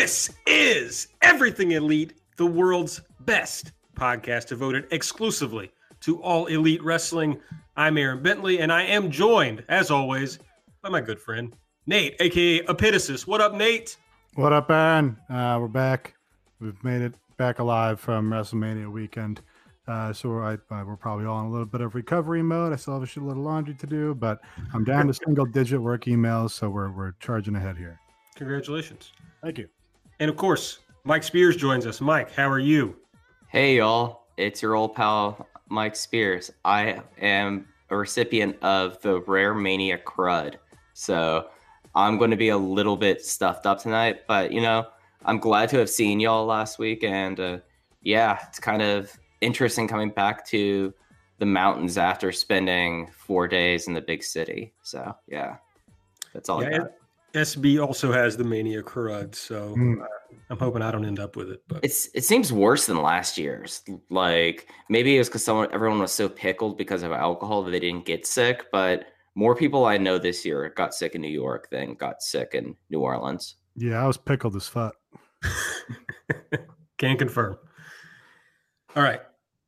This is Everything Elite, the world's best podcast devoted exclusively to all elite wrestling. I'm Aaron Bentley, and I am joined, as always, by my good friend, Nate, aka Epitasis. What up, Nate? What up, Aaron? Uh, we're back. We've made it back alive from WrestleMania weekend. Uh, so we're, I, uh, we're probably all in a little bit of recovery mode. I still have a shitload of laundry to do, but I'm down to single digit work emails, so we're we're charging ahead here. Congratulations. Thank you. And of course, Mike Spears joins us. Mike, how are you? Hey, y'all. It's your old pal, Mike Spears. I am a recipient of the Rare Mania Crud. So I'm going to be a little bit stuffed up tonight, but you know, I'm glad to have seen y'all last week. And uh, yeah, it's kind of interesting coming back to the mountains after spending four days in the big city. So yeah, that's all Yeah, I got. SB also has the Mania crud, so Mm. I'm hoping I don't end up with it. But It's it seems worse than last year's. Like maybe it was because someone everyone was so pickled because of alcohol that they didn't get sick, but more people I know this year got sick in New York than got sick in New Orleans. Yeah, I was pickled as fuck. Can't confirm. All right.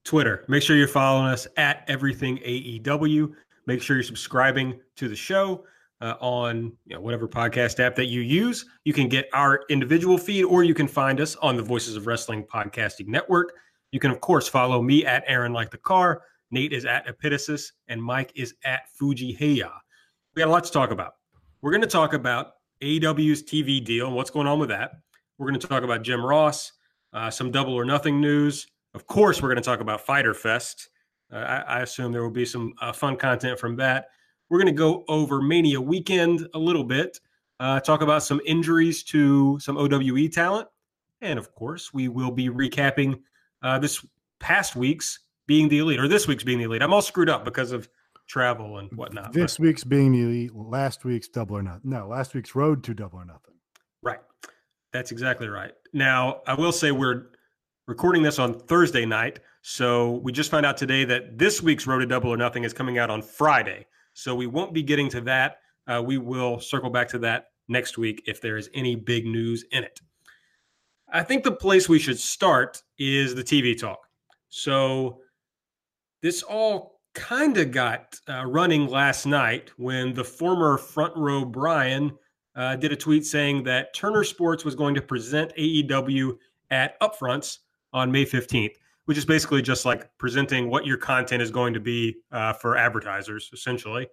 Twitter. Make sure you're following us at everything AEW. Make sure you're subscribing to the show uh, on you know, whatever podcast app that you use. You can get our individual feed, or you can find us on the Voices of Wrestling podcasting network. You can, of course, follow me at Aaron Like the Car. Nate is at Epitasis, and Mike is at Fuji Heya. We got a lot to talk about. We're going to talk about AEW's TV deal and what's going on with that. We're going to talk about Jim Ross, uh, some double or nothing news. Of course, we're going to talk about Fyter Fest. Uh, I, I assume there will be some uh, fun content from that. We're going to go over Mania weekend a little bit, uh, talk about some injuries to some OWE talent. And of course, we will be recapping uh, this past week's being the elite, or this week's being the elite. I'm all screwed up because of travel and whatnot. This week's being the elite, last week's double or nothing. No, last week's road to double or nothing. Right. That's exactly right. Now, I will say we're recording this on Thursday night. So we just found out today that this week's Road to Double or Nothing is coming out on Friday. So we won't be getting to that. Uh, we will circle back to that next week if there is any big news in it. I think the place we should start is the TV talk. So this all kind of got uh, running last night when the former front row Brian uh, did a tweet saying that Turner Sports was going to present AEW at Upfronts on May 15th, which is basically just like presenting what your content is going to be uh, for advertisers, essentially,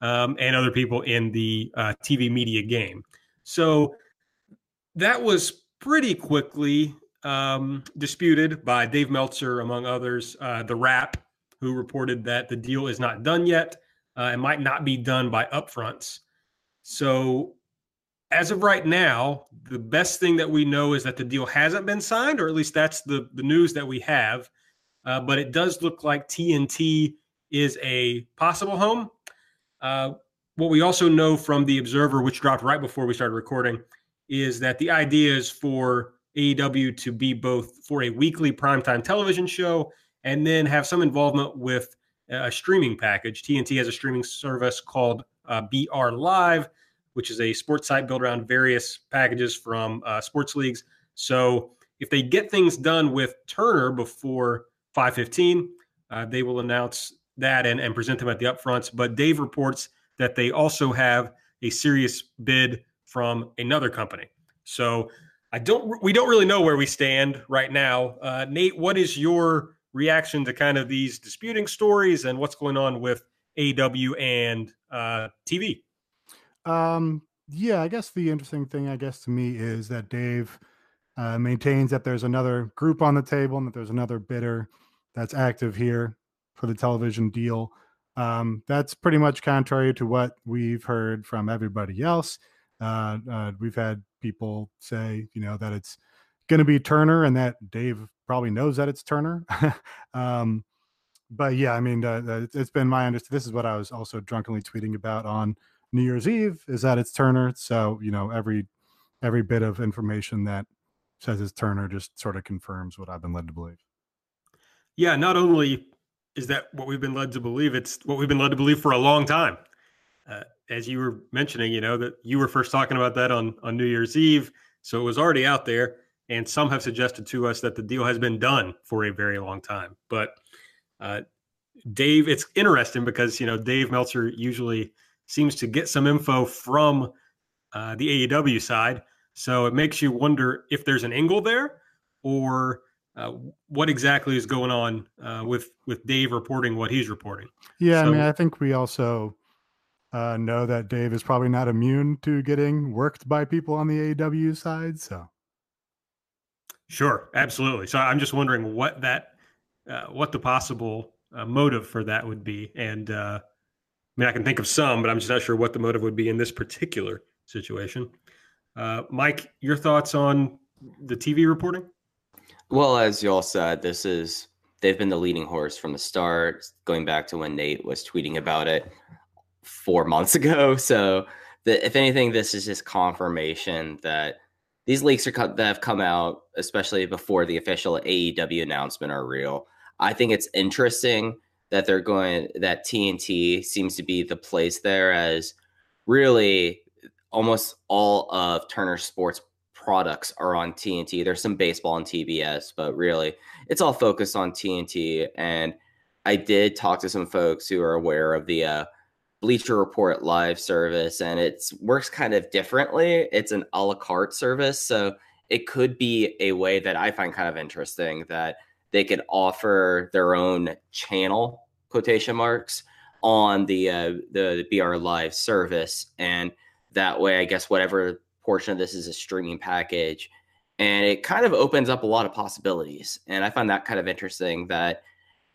um, and other people in the uh, TV media game. So that was pretty quickly um, disputed by Dave Meltzer, among others, uh, The Wrap, who reported that the deal is not done yet uh, and might not be done by upfronts. So as of right now, the best thing that we know is that the deal hasn't been signed, or at least that's the, the news that we have. Uh, but it does look like TNT is a possible home. Uh, what we also know from the Observer, which dropped right before we started recording, is that the idea is for AEW to be both for a weekly primetime television show and then have some involvement with a streaming package. TNT has a streaming service called uh, BR Live which is a sports site built around various packages from uh, sports leagues. So if they get things done with Turner before 515, uh, they will announce that and, and present them at the upfronts. But Dave reports that they also have a serious bid from another company. So I don't, we don't really know where we stand right now. Uh, Nate, what is your reaction to kind of these disputing stories and what's going on with AEW and uh, TV? Um, yeah, I guess the interesting thing, I guess, to me is that Dave uh, maintains that there's another group on the table and that there's another bidder that's active here for the television deal. Um, that's pretty much contrary to what we've heard from everybody else. Uh, uh, we've had people say, you know, that it's going to be Turner and that Dave probably knows that it's Turner. um, but yeah, I mean, uh, uh, it's- it's been my understanding. This is what I was also drunkenly tweeting about on New Year's Eve is that it's Turner. So, you know, every every bit of information that says it's Turner just sort of confirms what I've been led to believe. Yeah, not only is that what we've been led to believe, it's what we've been led to believe for a long time. Uh, as you were mentioning, you know, that you were first talking about that on, on New Year's Eve, So it was already out there, and some have suggested to us that the deal has been done for a very long time. But uh, Dave, it's interesting because you know Dave Meltzer usually seems to get some info from uh, the AEW side, so it makes you wonder if there's an angle there, or uh, what exactly is going on uh, with with Dave reporting what he's reporting. Yeah, so, I mean, I think we also uh, know that Dave is probably not immune to getting worked by people on the AEW side. So, sure, absolutely. So I'm just wondering what that, uh, what the possible uh, motive for that would be, and uh, mean, I can think of some, but I'm just not sure what the motive would be in this particular situation. Uh, Mike, your thoughts on the TV reporting? Well, as you all said, this is they've been the leading horse from the start, going back to when Nate was tweeting about it four months ago. So, the, if anything, this is just confirmation that these leaks are that have come out, especially before the official AEW announcement, are real. I think it's interesting that they're going that TNT seems to be the place there as really almost all of Turner Sports products are on TNT. There's some baseball on TBS, but really it's all focused on TNT. And I did talk to some folks who are aware of the uh, Bleacher Report live service, and it works kind of differently. It's an a la carte service, so it could be a way that I find kind of interesting that they could offer their own channel quotation marks on the uh, the, BR Live service, and that way, I guess whatever portion of this is a streaming package, and it kind of opens up a lot of possibilities. And I find that kind of interesting. That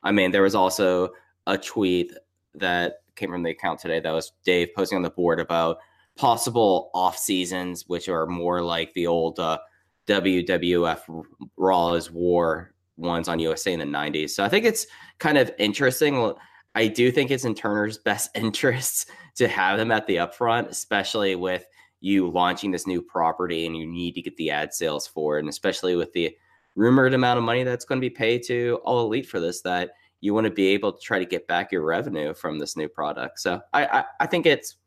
I mean, there was also a tweet that came from the account today that was Dave posting on the board about possible off seasons, which are more like the old uh, WWF Raw is War ones on USA in the 90s. So I think it's kind of interesting. I do think it's in Turner's best interests to have them at the upfront, especially with you launching this new property and you need to get the ad sales for it. And especially with the rumored amount of money that's going to be paid to All Elite for this, that you want to be able to try to get back your revenue from this new product. So I, I, I think it's,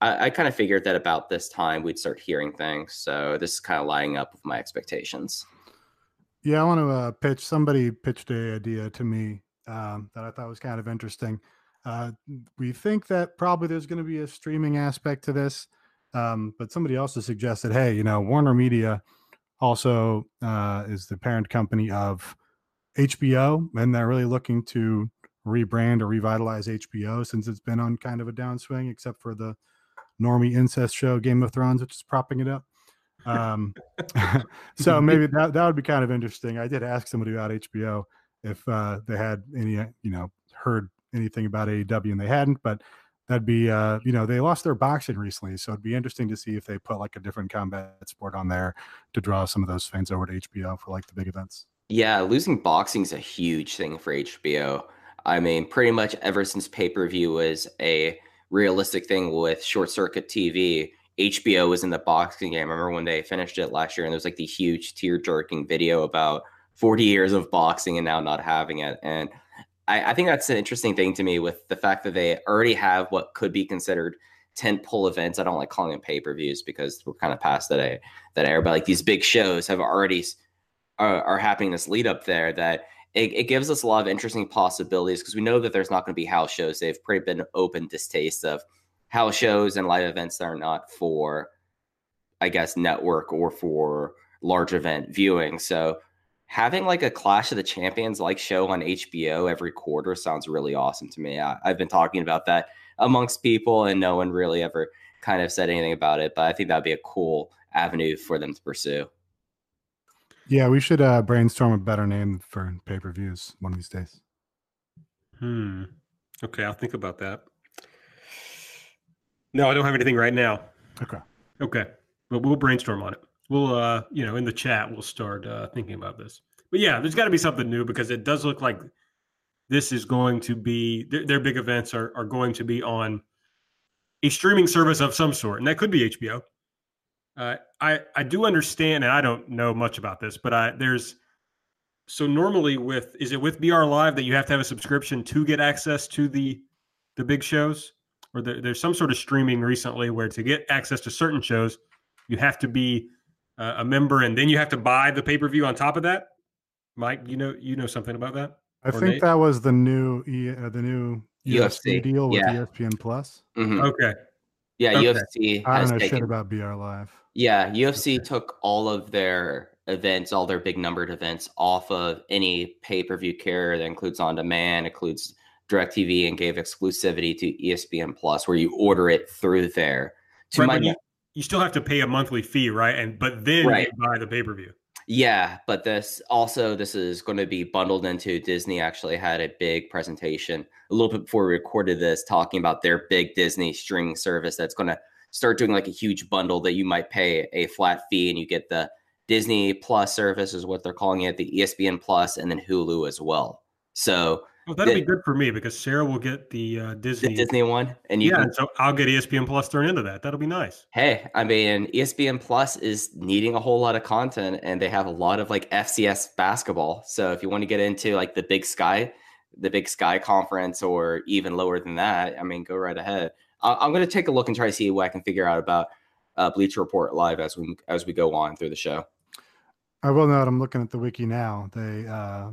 I, I kind of figured that about this time we'd start hearing things. So this is kind of lining up with my expectations. Yeah, I want to uh, pitch. Somebody pitched a idea to me um, that I thought was kind of interesting. Uh, we think that probably there's going to be a streaming aspect to this, um, but somebody also suggested, hey, you know, Warner Media also uh, is the parent company of HBO, and they're really looking to rebrand or revitalize HBO since it's been on kind of a downswing, except for the normie incest show Game of Thrones, which is propping it up. Um, so maybe that that would be kind of interesting. I did ask somebody about HBO if uh, they had any, uh, you know, heard anything about AEW, and they hadn't. But that'd be, uh, you know, they lost their boxing recently, so it'd be interesting to see if they put like a different combat sport on there to draw some of those fans over to HBO for like the big events. Yeah, losing boxing is a huge thing for HBO. I mean, pretty much ever since pay per view was a realistic thing with short circuit TV, HBO was in the boxing game. I remember when they finished it last year, and there was like the huge tear jerking video about 40 years of boxing and now not having it. And I, I, think that's an interesting thing to me with the fact that they already have what could be considered tent pole events. I don't like calling them pay per views because we're kind of past that that era. But like these big shows have already are, are happening this lead up there that it, it, gives us a lot of interesting possibilities because we know that there's not going to be house shows. They've pretty been open distaste of house shows and live events that are not for, I guess, network or for large event viewing. So having like a Clash of the Champions like show on HBO every quarter sounds really awesome to me. I, I've been talking about that amongst people and no one really ever kind of said anything about it, but I think that'd be a cool avenue for them to pursue. Yeah, we should uh, brainstorm a better name for pay per views one of these days. Hmm. Okay, I'll think about that. No, I don't have anything right now. Okay. Okay, but we'll brainstorm on it. We'll, uh, you know, in the chat, we'll start uh, thinking about this. But yeah, there's got to be something new because it does look like this is going to be their, their big events are are going to be on a streaming service of some sort, and that could be HBO. Uh, I I do understand, and I don't know much about this, but I there's so normally with is it with BR Live that you have to have a subscription to get access to the the big shows, or there, there's some sort of streaming recently where to get access to certain shows you have to be uh, a member, and then you have to buy the pay per view on top of that. Mike, you know you know something about that? I think Nate? that was the new uh, the new UFC, UFC deal with yeah. ESPN Plus. Mm-hmm. Okay. Yeah, okay. UFC. I don't know taken, shit about BR Live. Yeah, UFC okay. took all of their events, all their big numbered events, off of any pay per view carrier that includes on demand, includes DirecTV, and gave exclusivity to ESPN Plus, where you order it through there. To right, my, you, you, still have to pay a monthly fee, right? And but then right. you buy the pay per view. Yeah, but this also this is going to be bundled into Disney. Actually, had a big presentation a little bit before we recorded this, talking about their big Disney streaming service that's going to start doing like a huge bundle that you might pay a flat fee and you get the Disney Plus service is what they're calling it, the ESPN Plus, and then Hulu as well. So well, that'll the, be good for me because Sarah will get the uh, Disney the Disney one, and you yeah, can, so I'll get ESPN Plus thrown into that. That'll be nice. Hey, I mean, ESPN Plus is needing a whole lot of content, and they have a lot of like FCS basketball. So if you want to get into like the Big Sky, the Big Sky Conference, or even lower than that, I mean, go right ahead. I, am going to take a look and try to see what I can figure out about uh, Bleacher Report live as we as we go on through the show. I will note I'm looking at the wiki now. They uh,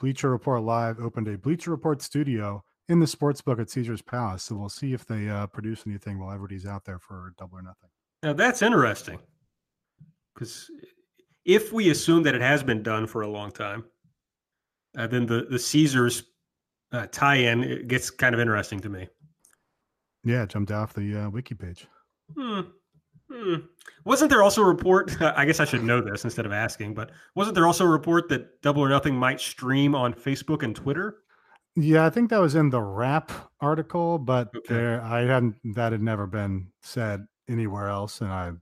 Bleacher Report Live opened a Bleacher Report studio in the sports book at Caesar's Palace. So we'll see if they uh, produce anything while everybody's out there for double or nothing. Now that's interesting because if we assume that it has been done for a long time, uh, then the the Caesars uh, tie-in gets kind of interesting to me. Yeah, jumped off the uh, wiki page. Hmm. Hmm. Wasn't there also a report? I guess I should know this instead of asking, but wasn't there also a report that Double or Nothing might stream on Facebook and Twitter? Yeah, I think that was in the Wrap article, but okay. there I hadn't that had never been said anywhere else, and I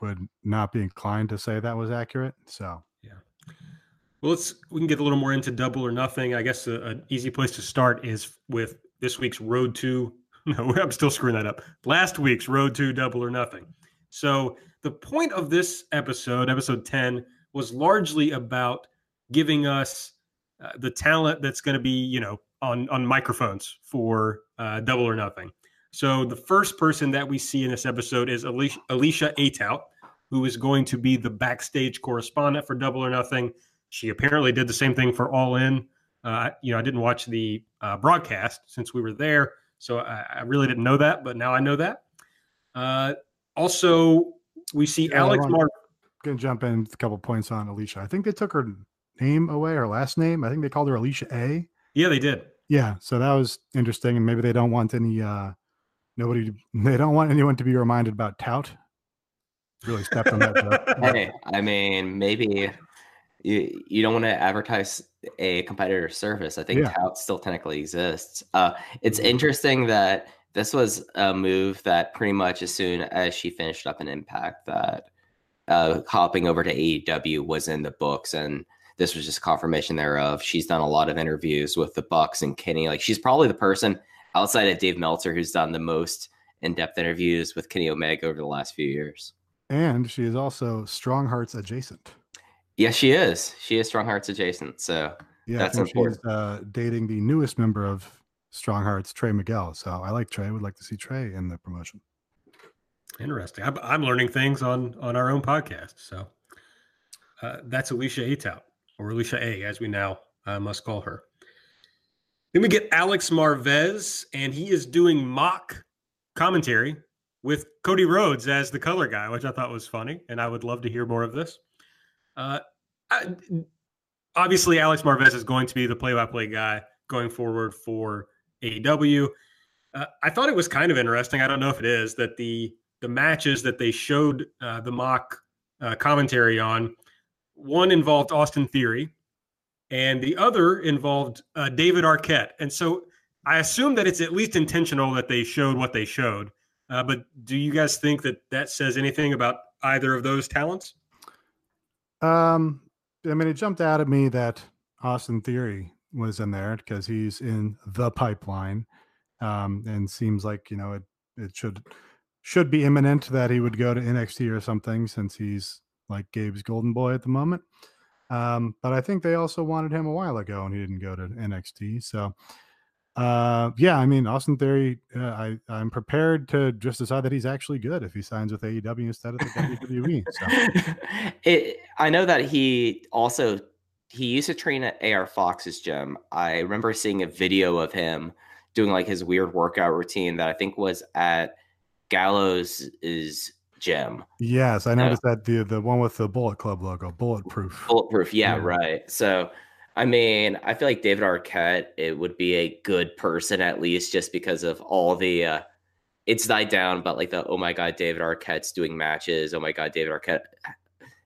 would not be inclined to say that was accurate. So yeah. Well, let's we can get a little more into Double or Nothing. I guess an easy place to start is with this week's Road to No, I'm still screwing that up. Last week's Road to Double or Nothing. So the point of this episode, episode 10, was largely about giving us uh, the talent that's going to be, you know, on on microphones for uh, Double or Nothing. So the first person that we see in this episode is Alicia, Alicia Atout, who is going to be the backstage correspondent for Double or Nothing. She apparently did the same thing for All In. Uh, you know, I didn't watch the uh, broadcast since we were there, so I, I really didn't know that, but now I know that. Uh, also, we see yeah, Alex Mark. Going to jump in a couple points on Alicia. I think they took her name away, her last name. I think they called her Alicia A. Yeah, they did. Yeah, so that was interesting, and maybe they don't want any uh nobody. They don't want anyone to be reminded about tout. Really stepped on that. hey, I mean, maybe you you don't want to advertise a competitor service. I think yeah. Tout still technically exists. Uh, it's mm-hmm. interesting that this was a move that pretty much as soon as she finished up an Impact, that uh, hopping over to AEW was in the books, and this was just confirmation thereof. She's done a lot of interviews with the Bucks and Kenny. Like she's probably the person outside of Dave Meltzer who's done the most in-depth interviews with Kenny Omega over the last few years. And she is also Strong Hearts adjacent. Yes, she is. She is Strong Hearts adjacent. So yeah, that's important. She's uh, dating the newest member of Strong Hearts, Trey Miguel. So I like Trey. Would like to see Trey in the promotion. Interesting. I'm, I'm learning things on on our own podcast. So uh, that's Alicia Atout, or Alicia A, as we now uh, must call her. Then we get Alex Marvez, and he is doing mock commentary with Cody Rhodes as the color guy, which I thought was funny, and I would love to hear more of this. Uh, obviously, Alex Marvez is going to be the play-by-play guy going forward for AEW. Uh, I thought it was kind of interesting. I don't know if it is that the the matches that they showed uh, the mock uh, commentary on, one involved Austin Theory, and the other involved uh, David Arquette. And so I assume that it's at least intentional that they showed what they showed. Uh, but do you guys think that that says anything about either of those talents? Um, I mean, it jumped out at me that Austin Theory was in there because he's in the pipeline, um, and seems like you know it it should should be imminent that he would go to NXT or something since he's like Gabe's golden boy at the moment. Um, but I think they also wanted him a while ago and he didn't go to NXT. So Uh, yeah, I mean, Austin Theory, uh, I I'm prepared to just decide that he's actually good if he signs with AEW instead of the WWE. So. it, I know that he also he used to train at AR Fox's gym. I remember seeing a video of him doing like his weird workout routine that I think was at Gallows' is gym. Yes, I noticed uh, that the the one with the Bullet Club logo, bulletproof. Bulletproof, yeah, yeah, right. So I mean, I feel like David Arquette it would be a good person at least just because of all the uh it's died down, but like the oh my god, David Arquette's doing matches. Oh my god, David Arquette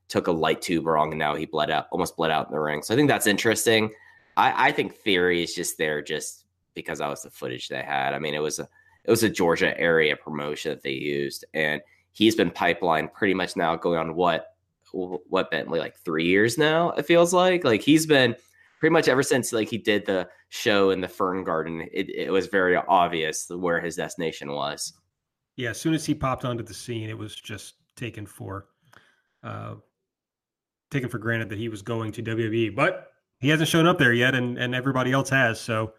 took a light tube wrong and now he bled out almost bled out in the ring. So I think that's interesting. I, I think Theory is just there just because that was the footage they had. I mean, it was a it was a Georgia area promotion that they used, and he's been pipeline pretty much now going on what what Bentley like three years now. It feels like like he's been pretty much ever since like he did the show in the Fern Garden, it, it was very obvious where his destination was. Yeah, as soon as he popped onto the scene, it was just taken for uh, taken for granted that he was going to WWE. But he hasn't shown up there yet, and and everybody else has. So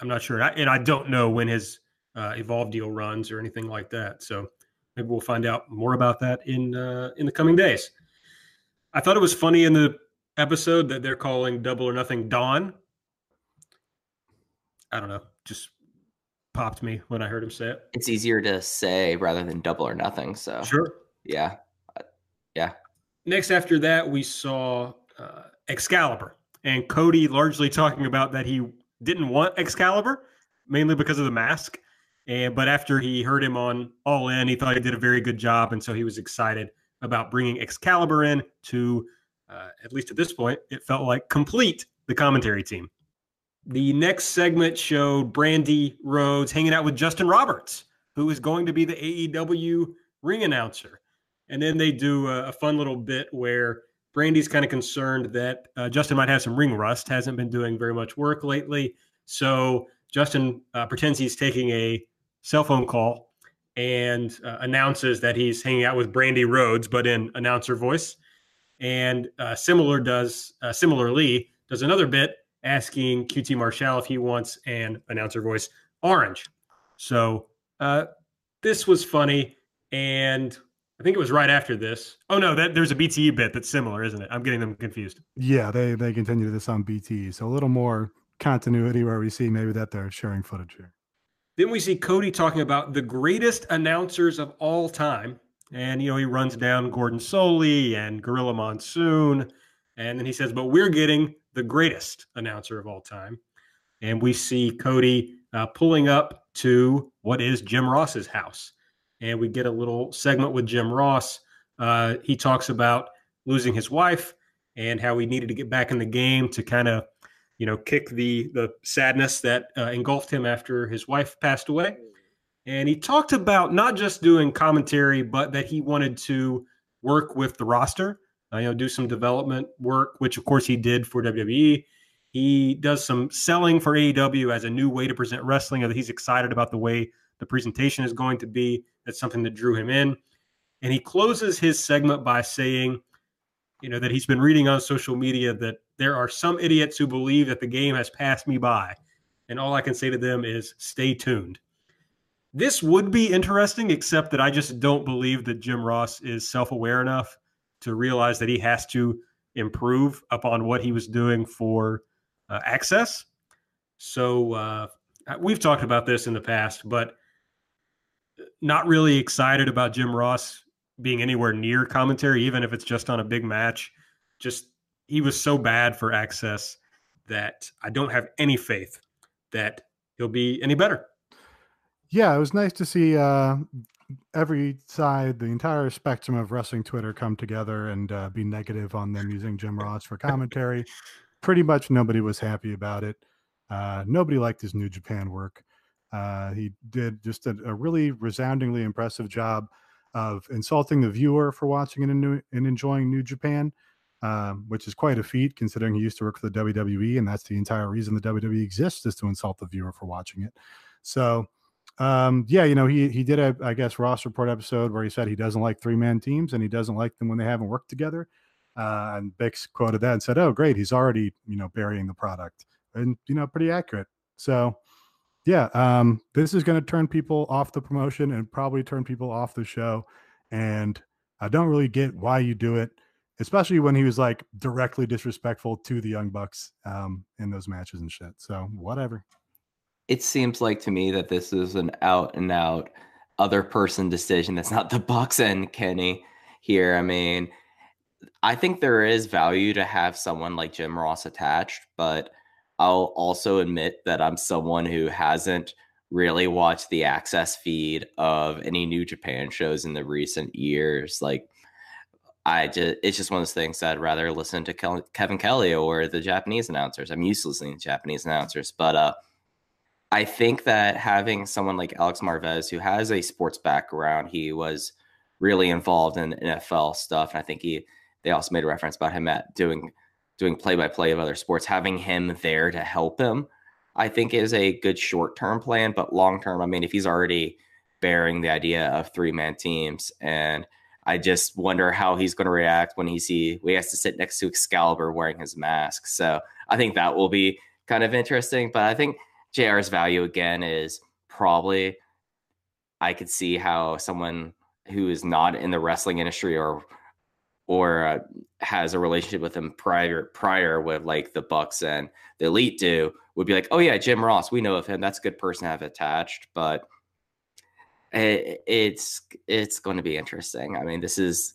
I'm not sure, and I don't know when his uh, Evolve deal runs or anything like that. So maybe we'll find out more about that in uh, in the coming days. I thought it was funny in the episode that they're calling Double or Nothing Dawn. I don't know, just popped me when I heard him say it. It's easier to say rather than Double or Nothing. So sure, yeah, uh, yeah. Next, after that, we saw uh, Excalibur and Cody largely talking about that he didn't want Excalibur mainly because of the mask. And but after he heard him on All In, he thought he did a very good job, and so he was excited about bringing Excalibur in to uh, at least at this point, it felt like complete the commentary team. The next segment showed Brandy Rhodes hanging out with Justin Roberts, who is going to be the AEW ring announcer. And then they do a, a fun little bit where Brandy's kind of concerned that uh, Justin might have some ring rust, hasn't been doing very much work lately. So Justin uh, pretends he's taking a cell phone call and uh, announces that he's hanging out with Brandy Rhodes, but in announcer voice and uh, similar does uh, similarly does another bit asking QT Marshall if he wants an announcer voice orange. So uh, this was funny, and I think it was right after this. Oh no, that there's a BTE bit that's similar, isn't it? I'm getting them confused. Yeah, they they continue this on BTE, so a little more continuity where we see maybe that they're sharing footage here. Then we see Cody talking about the greatest announcers of all time and, you know, he runs down Gordon Solie and Gorilla Monsoon. And then he says, but we're getting the greatest announcer of all time. And we see Cody uh, pulling up to what is Jim Ross's house. And we get a little segment with Jim Ross. Uh, he talks about losing his wife and how he needed to get back in the game to kind of, you know, kick the the sadness that uh, engulfed him after his wife passed away. And he talked about not just doing commentary, but that he wanted to work with the roster, uh, you know, do some development work, which of course he did for WWE. He does some selling for AEW as a new way to present wrestling, that he's excited about the way the presentation is going to be. That's something that drew him in. And he closes his segment by saying, you know, that he's been reading on social media that there are some idiots who believe that the game has passed me by. And all I can say to them is stay tuned. This would be interesting, except that I just don't believe that Jim Ross is self aware enough to realize that he has to improve upon what he was doing for uh, AXS. So uh, we've talked about this in the past, but not really excited about Jim Ross being anywhere near commentary, even if it's just on a big match. Just he was so bad for AXS that I don't have any faith that he'll be any better yeah, it was nice to see uh, every side, the entire spectrum of wrestling Twitter come together and uh, be negative on them using Jim Ross for commentary. Pretty much nobody was happy about it. Uh, nobody liked his New Japan work. Uh, he did just a, a, really resoundingly impressive job of insulting the viewer for watching and, and enjoying New Japan, um, which is quite a feat considering he used to work for the WWE, and that's the entire reason the WWE exists is to insult the viewer for watching it. So um, yeah, you know, he he did a I guess Ross report episode where he said he doesn't like three man teams and he doesn't like them when they haven't worked together. Uh, and Bix quoted that and said, "Oh, great, he's already you know burying the product," and you know, pretty accurate. So, yeah, um, this is going to turn people off the promotion and probably turn people off the show. And I don't really get why you do it, especially when he was like directly disrespectful to the Young Bucks um, in those matches and shit. So, whatever. It seems like to me that this is an out and out other person decision. That's not the Bucks and Kenny here. I mean, I think there is value to have someone like Jim Ross attached, but I'll also admit that I'm someone who hasn't really watched the AXS feed of any New Japan shows in the recent years. Like, I just, it's just one of those things that I'd rather listen to Ke- Kevin Kelly or the Japanese announcers. I'm used to listening to Japanese announcers, but, uh, I think that having someone like Alex Marvez, who has a sports background, he was really involved in NFL stuff. And I think he, they also made a reference about him at doing doing play by play of other sports, having him there to help him, I think is a good short term plan. But long term, I mean, if he's already bearing the idea of three man teams, and I just wonder how he's going to react when he see when he has to sit next to Excalibur wearing his mask. So I think that will be kind of interesting. But I think JR's value again is probably I could see how someone who is not in the wrestling industry or or uh, has a relationship with him prior prior with like the Bucks and the Elite do would be like, oh yeah, Jim Ross, we know of him. That's a good person to have attached, but it, it's it's going to be interesting. I mean, this is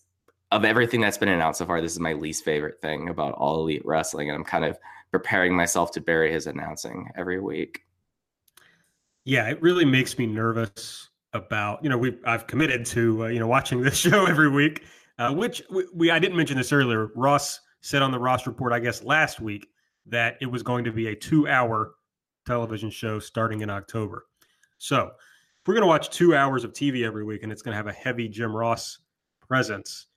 of everything that's been announced so far, this is my least favorite thing about all Elite Wrestling, and I'm kind of preparing myself to bury his announcing every week. Yeah, it really makes me nervous about you know we I've committed to uh, you know watching this show every week uh, which we, we, I didn't mention this earlier. Ross said on the Ross report, I guess last week, that it was going to be a two-hour television show starting in October. So if we're going to watch two hours of TV every week, and it's going to have a heavy Jim Ross presence,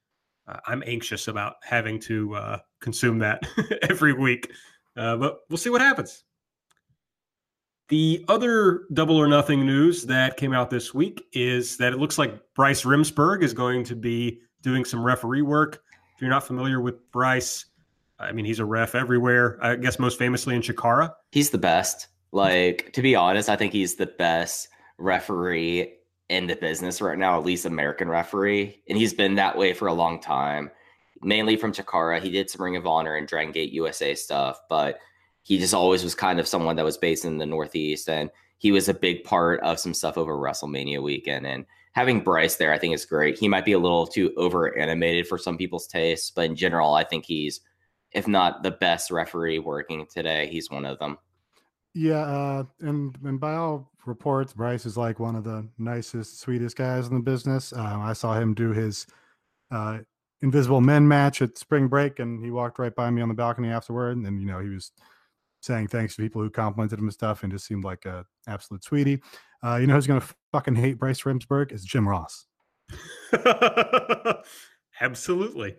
uh, I'm anxious about having to uh, consume that every week. Uh, but we'll see what happens. The other double or nothing news that came out this week is that it looks like Bryce Remsburg is going to be doing some referee work. If you're not familiar with Bryce, I mean, he's a ref everywhere. I guess most famously in Chikara. He's the best. Like, to be honest, I think he's the best referee in the business right now, at least American referee. And he's been that way for a long time, mainly from Chikara. He did some Ring of Honor and Dragon Gate USA stuff, but he just always was kind of someone that was based in the Northeast. And he was a big part of some stuff over WrestleMania weekend. And having Bryce there, I think is great. He might be a little too over animated for some people's tastes, but in general, I think he's, if not the best referee working today, he's one of them. Yeah, uh, and and by all reports, Bryce is like one of the nicest, sweetest guys in the business. Um, I saw him do his uh, Invisible Men match at spring break, and he walked right by me on the balcony afterward. And you know, he was saying thanks to people who complimented him and stuff, and just seemed like a absolute sweetie. Uh, you know who's gonna fucking hate Bryce Remsburg? Is Jim Ross. Absolutely.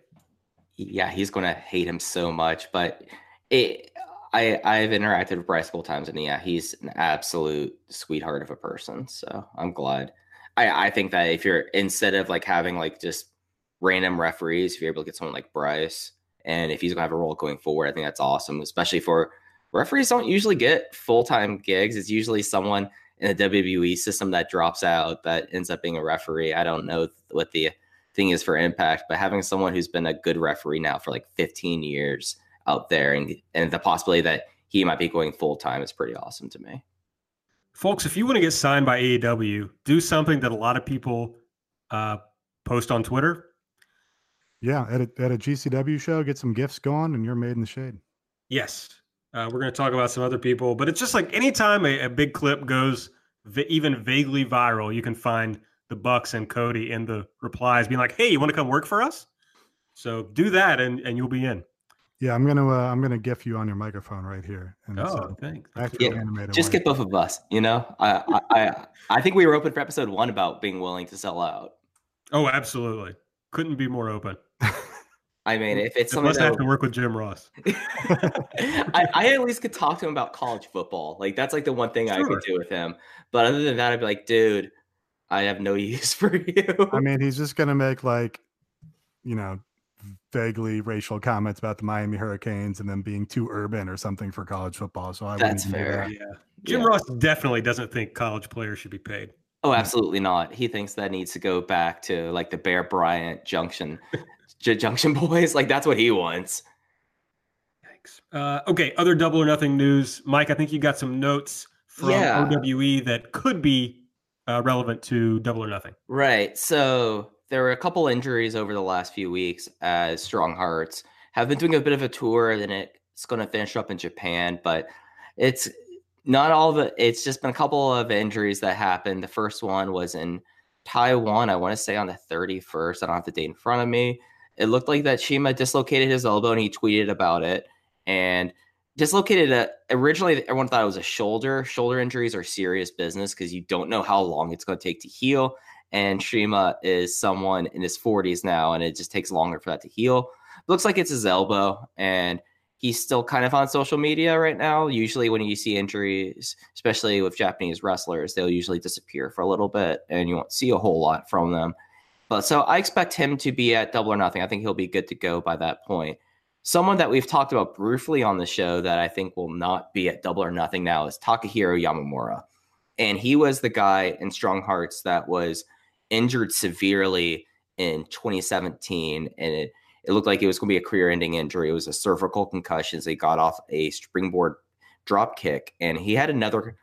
Yeah, he's gonna hate him so much. But it, I I've interacted with Bryce a couple times, and yeah, he's an absolute sweetheart of a person. So I'm glad. I I think that if you're instead of like having like just random referees, if you're able to get someone like Bryce, and if he's gonna have a role going forward, I think that's awesome, especially for referees don't usually get full time gigs. It's usually someone in the WWE system that drops out that ends up being a referee. I don't know what the thing is for Impact, but having someone who's been a good referee now for like 15 years out there and and the possibility that he might be going full time is pretty awesome to me. Folks, if you want to get signed by AEW, do something that a lot of people uh, post on Twitter. Yeah, at a, at a GCW show, get some gifts going, and you're made in the shade. Yes, uh, we're going to talk about some other people, but it's just like anytime a, a big clip goes v- even vaguely viral, you can find the Bucks and Cody in the replies being like, "Hey, you want to come work for us?" So do that, and and you'll be in. Yeah, I'm gonna uh, I'm gonna gif you on your microphone right here. And oh, so thanks. Yeah, just get both of us. You know, I, I I I think we were open for episode one about being willing to sell out. Oh, absolutely. Couldn't be more open. I mean, if it's something must have to work with Jim Ross. I, I, at least could talk to him about college football. Like that's like the one thing sure. I could do with him. But other than that, I'd be like, dude, I have no use for you. I mean, he's just gonna make like, you know, vaguely racial comments about the Miami Hurricanes and them being too urban or something for college football. So I that's fair. That. Yeah, Jim Yeah. Ross definitely doesn't think college players should be paid. Oh, absolutely not. He thinks that needs to go back to like the Bear Bryant Junction, J- Junction Boys. Like that's what he wants. Thanks. Uh, okay, other double or nothing news. Mike, I think you got some notes from Yeah. OWE that could be uh, relevant to double or nothing. Right. So there were a couple injuries over the last few weeks as Strong Hearts have been doing a bit of a tour, and it's going to finish up in Japan. But it's not all the. It's just been a couple of injuries that happened. The first one was in Taiwan. I want to say on the 31st. I don't have the date in front of me. It looked like that CIMA dislocated his elbow, and he tweeted about it. And dislocated a, originally everyone thought it was a shoulder shoulder injuries are serious business because you don't know how long it's going to take to heal. And CIMA is someone in his 40s now and it just takes longer for that to heal. Looks like it's his elbow and he's still kind of on social media right now. Usually when you see injuries especially with japanese wrestlers they'll usually disappear for a little bit and you won't see a whole lot from them but so i expect him to be at double or nothing i think he'll be good to go by that point Someone that we've talked about briefly on the show that I think will not be at double or nothing now is Takehiro Yamamura. And he was the guy in Strong Hearts that was injured severely in 2017. And it, it looked like it was going to be a career ending injury. It was a cervical concussion. So he got off a springboard drop kick. And he had another,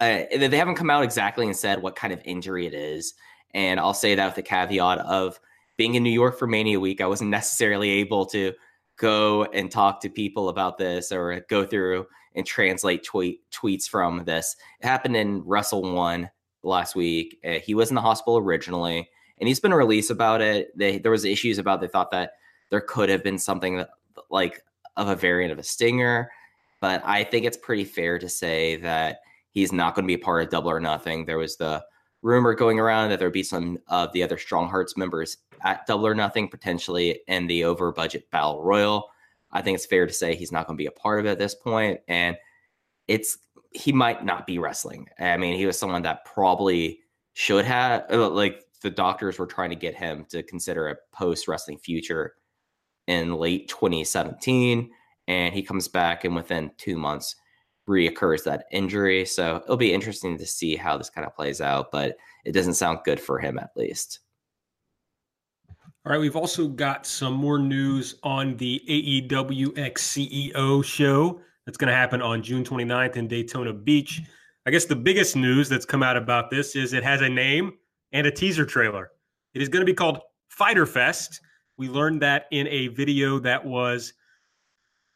uh, they haven't come out exactly and said what kind of injury it is. And I'll say that with the caveat of being in New York for Mania Week, I wasn't necessarily able to go and talk to people about this or go through and translate tweet tweets from this. It happened in Wrestle One last week. Uh, he was in the hospital originally, and he's been released about it. They, there was issues about they thought that there could have been something that, like of a variant of a stinger, but I think it's pretty fair to say that he's not going to be a part of Double or Nothing. There was the rumor going around that there'd be some of the other Strong Hearts members at Double or Nothing potentially in the over budget Battle Royal. I think it's fair to say he's not going to be a part of it at this point, and it's he might not be wrestling. I mean, he was someone that probably should have uh, like the doctors were trying to get him to consider a post wrestling future in late 2017, and he comes back and within two months reoccurs that injury. So it'll be interesting to see how this kind of plays out, but it doesn't sound good for him at least. All right, we've also got some more news on the AEW X CEO show that's going to happen on June 29th in Daytona Beach. I guess the biggest news that's come out about this is it has a name and a teaser trailer. It is going to be called Fyter Fest. We learned that in a video that was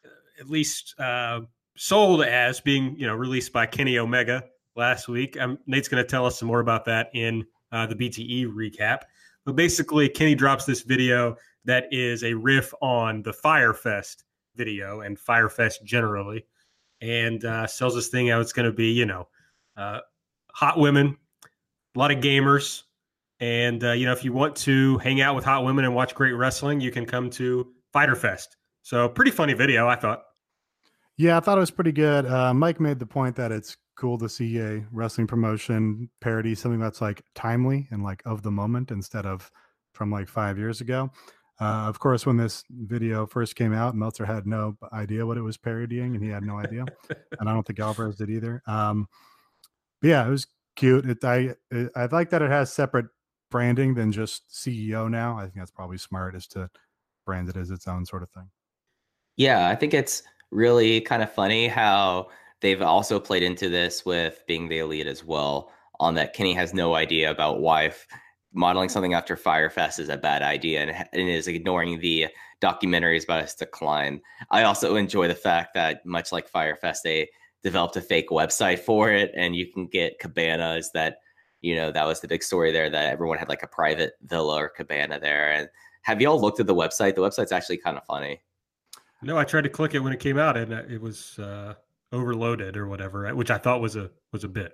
uh, at least uh, sold as being, you know, released by Kenny Omega last week. Um, Nate's going to tell us some more about that in uh, the BTE recap. But basically, Kenny drops this video that is a riff on the Fyre Fest video and Fyre Fest generally, and uh, sells this thing out. It's going to be, you know, uh, hot women, a lot of gamers, and uh, you know, if you want to hang out with hot women and watch great wrestling, you can come to Fyter Fest. So, pretty funny video, I thought. Yeah, I thought it was pretty good. Uh, Mike made the point that it's cool to see a wrestling promotion parody something that's like timely and like of the moment instead of from like five years ago. Uh, of course, when this video first came out, Meltzer had no idea what it was parodying, and he had no idea, and I don't think Alvarez did either. Um, but yeah, it was cute. It, I it, I like that it has separate branding than just CEO now. I think that's probably smart, is to brand it as its own sort of thing. Yeah, I think it's really kind of funny how they've also played into this with being the elite as well. On that, Kenny has no idea about why modeling something after Fyre Fest is a bad idea and, and is ignoring the documentaries about its decline. I also enjoy the fact that, much like Fyre Fest, they developed a fake website for it, and you can get cabanas that, you know, that was the big story there that everyone had like a private villa or cabana there. And have you all looked at the website? The website's actually kind of funny. No, I tried to click it when it came out, and it was uh, overloaded or whatever, which I thought was a was a bit.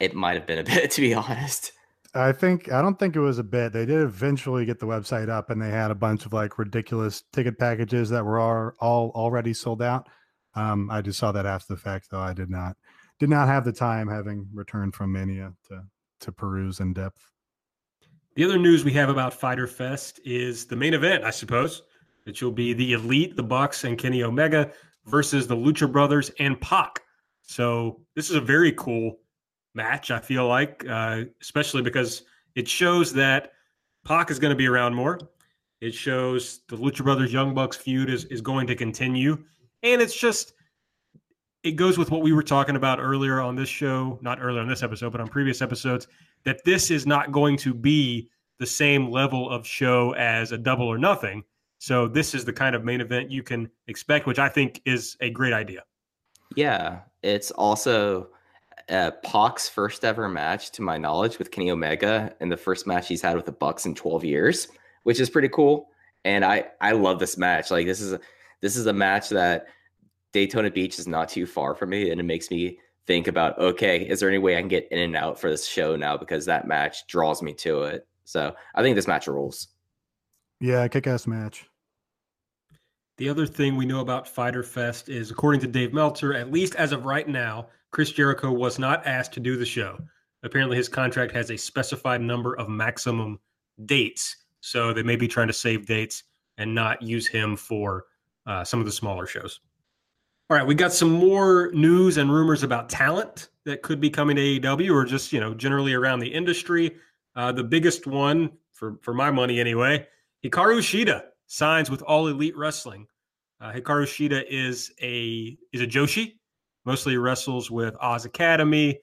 It might have been a bit, to be honest. I think I don't think it was a bit. They did eventually get the website up, and they had a bunch of like ridiculous ticket packages that were all, all already sold out. Um, I just saw that after the fact, though. I did not did not have the time, having returned from Mania, to to peruse in depth. The other news we have about Fyter Fest is the main event, I suppose, which will be the Elite, the Bucks, and Kenny Omega versus the Lucha Brothers and Pac. So this is a very cool match. I feel like, uh, especially because it shows that Pac is going to be around more. It shows the Lucha Brothers Young Bucks feud is is going to continue, and it's just it goes with what we were talking about earlier on this show, not earlier on this episode, but on previous episodes, that this is not going to be the same level of show as a double or nothing. So this is the kind of main event you can expect, which I think is a great idea. Yeah, it's also uh, Pac's first ever match, to my knowledge, with Kenny Omega, and the first match he's had with the Bucks in 12 years, which is pretty cool. And I I love this match. Like this is a, this is a match that Daytona Beach is not too far from me, and it makes me think about okay, is there any way I can get in and out for this show now because that match draws me to it. So I think this match rules. Yeah, kick ass match. The other thing we know about Fyter Fest is, according to Dave Meltzer, at least as of right now, Chris Jericho was not asked to do the show. Apparently, his contract has a specified number of maximum dates. So they may be trying to save dates and not use him for uh, some of the smaller shows. All right, we got some more news and rumors about talent that could be coming to AEW or just, you know, generally around the industry. Uh, the biggest one, for, for my money anyway, Hikaru Shida signs with All Elite Wrestling. Uh, Hikaru Shida is a is a Joshi, mostly wrestles with Oz Academy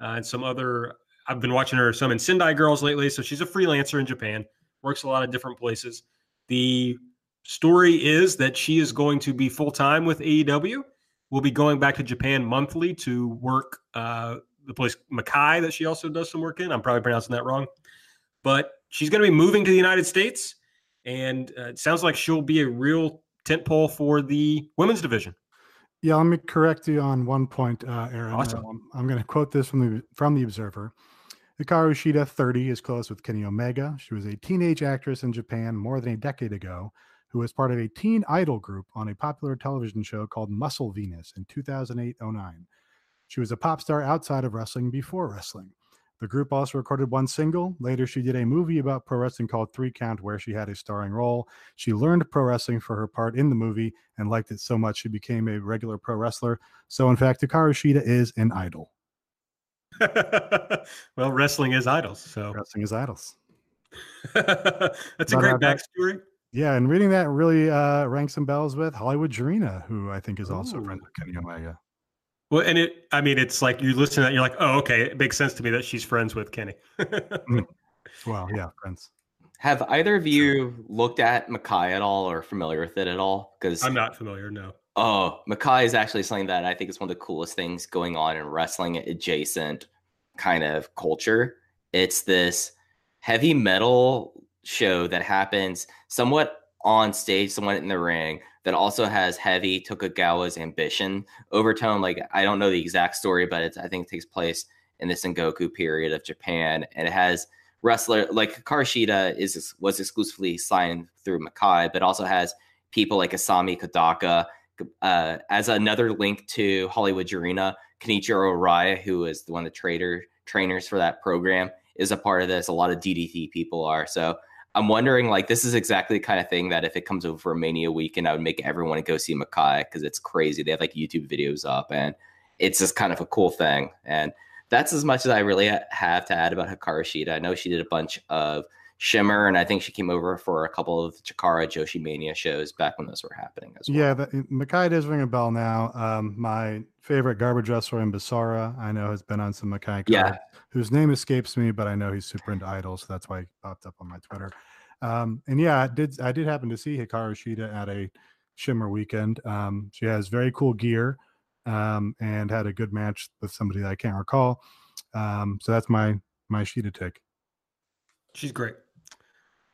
uh, and some other. I've been watching her some in Sendai Girls lately, so she's a freelancer in Japan, works a lot of different places. The story is that she is going to be full time with AEW. We'll be going back to Japan monthly to work uh, the place Makai that she also does some work in. I'm probably pronouncing that wrong, but she's going to be moving to the United States, and uh, it sounds like she'll be a real tentpole for the women's division. Yeah, let me correct you on one point, uh, Aaron. Awesome. Um, I'm going to quote this from the from the Observer. Hikaru Shida, 30, is close with Kenny Omega. She was a teenage actress in Japan more than a decade ago, who was part of a teen idol group on a popular television show called Muscle Venus in 2008-09. She was a pop star outside of wrestling before wrestling. The group also recorded one single. Later, she did a movie about pro wrestling called Three Count, where she had a starring role. She learned pro wrestling for her part in the movie and liked it so much she became a regular pro wrestler. So, in fact, Hikaru Shida is an idol. well, wrestling is idols, so Wrestling is idols. that's a great uh, backstory. Yeah, and reading that really uh, rang some bells with Hollywood Jarena, who I think is also Ooh. friends with Kenny Omega. Well, and it, I mean, it's like you listen to that, you're like, oh, okay, it makes sense to me that she's friends with Kenny. Mm-hmm. Well, yeah, friends. Have either of you looked at Makai at all or familiar with it at all? Because I'm not familiar, no. Oh, Makai is actually something that I think is one of the coolest things going on in wrestling adjacent kind of culture. It's this heavy metal show that happens somewhat on stage, somewhat in the ring, that also has heavy Tokugawa's ambition overtone. Like I don't know the exact story, but it's I think it takes place in the Sengoku period of Japan, and it has wrestler like Karshida is was exclusively signed through Makai, but also has people like Asami Kodaka uh, as another link to Hollywood Jarena, Kenichiro Raya, who is the one of the trader trainers for that program, is a part of this. A lot of DDT people are. So I'm wondering, like, this is exactly the kind of thing that if it comes over Mania weekend, I would make everyone go see Makai because it's crazy. They have like YouTube videos up, and it's just kind of a cool thing. And that's as much as I really have to add about Hikaru Shida. I know she did a bunch of Shimmer, and I think she came over for a couple of Chikara Joshi Mania shows back when those were happening as well. Yeah, the, Makai does ring a bell now. Um, my favorite garbage wrestler in Basara, I know, has been on some Makai cards, Yeah. whose name escapes me, but I know he's super into idols, so that's why he popped up on my Twitter. Um, and yeah, I did I did happen to see Hikaru Shida at a Shimmer weekend. Um, she has very cool gear um, and had a good match with somebody that I can't recall. Um, so that's my my Shida tick. She's great.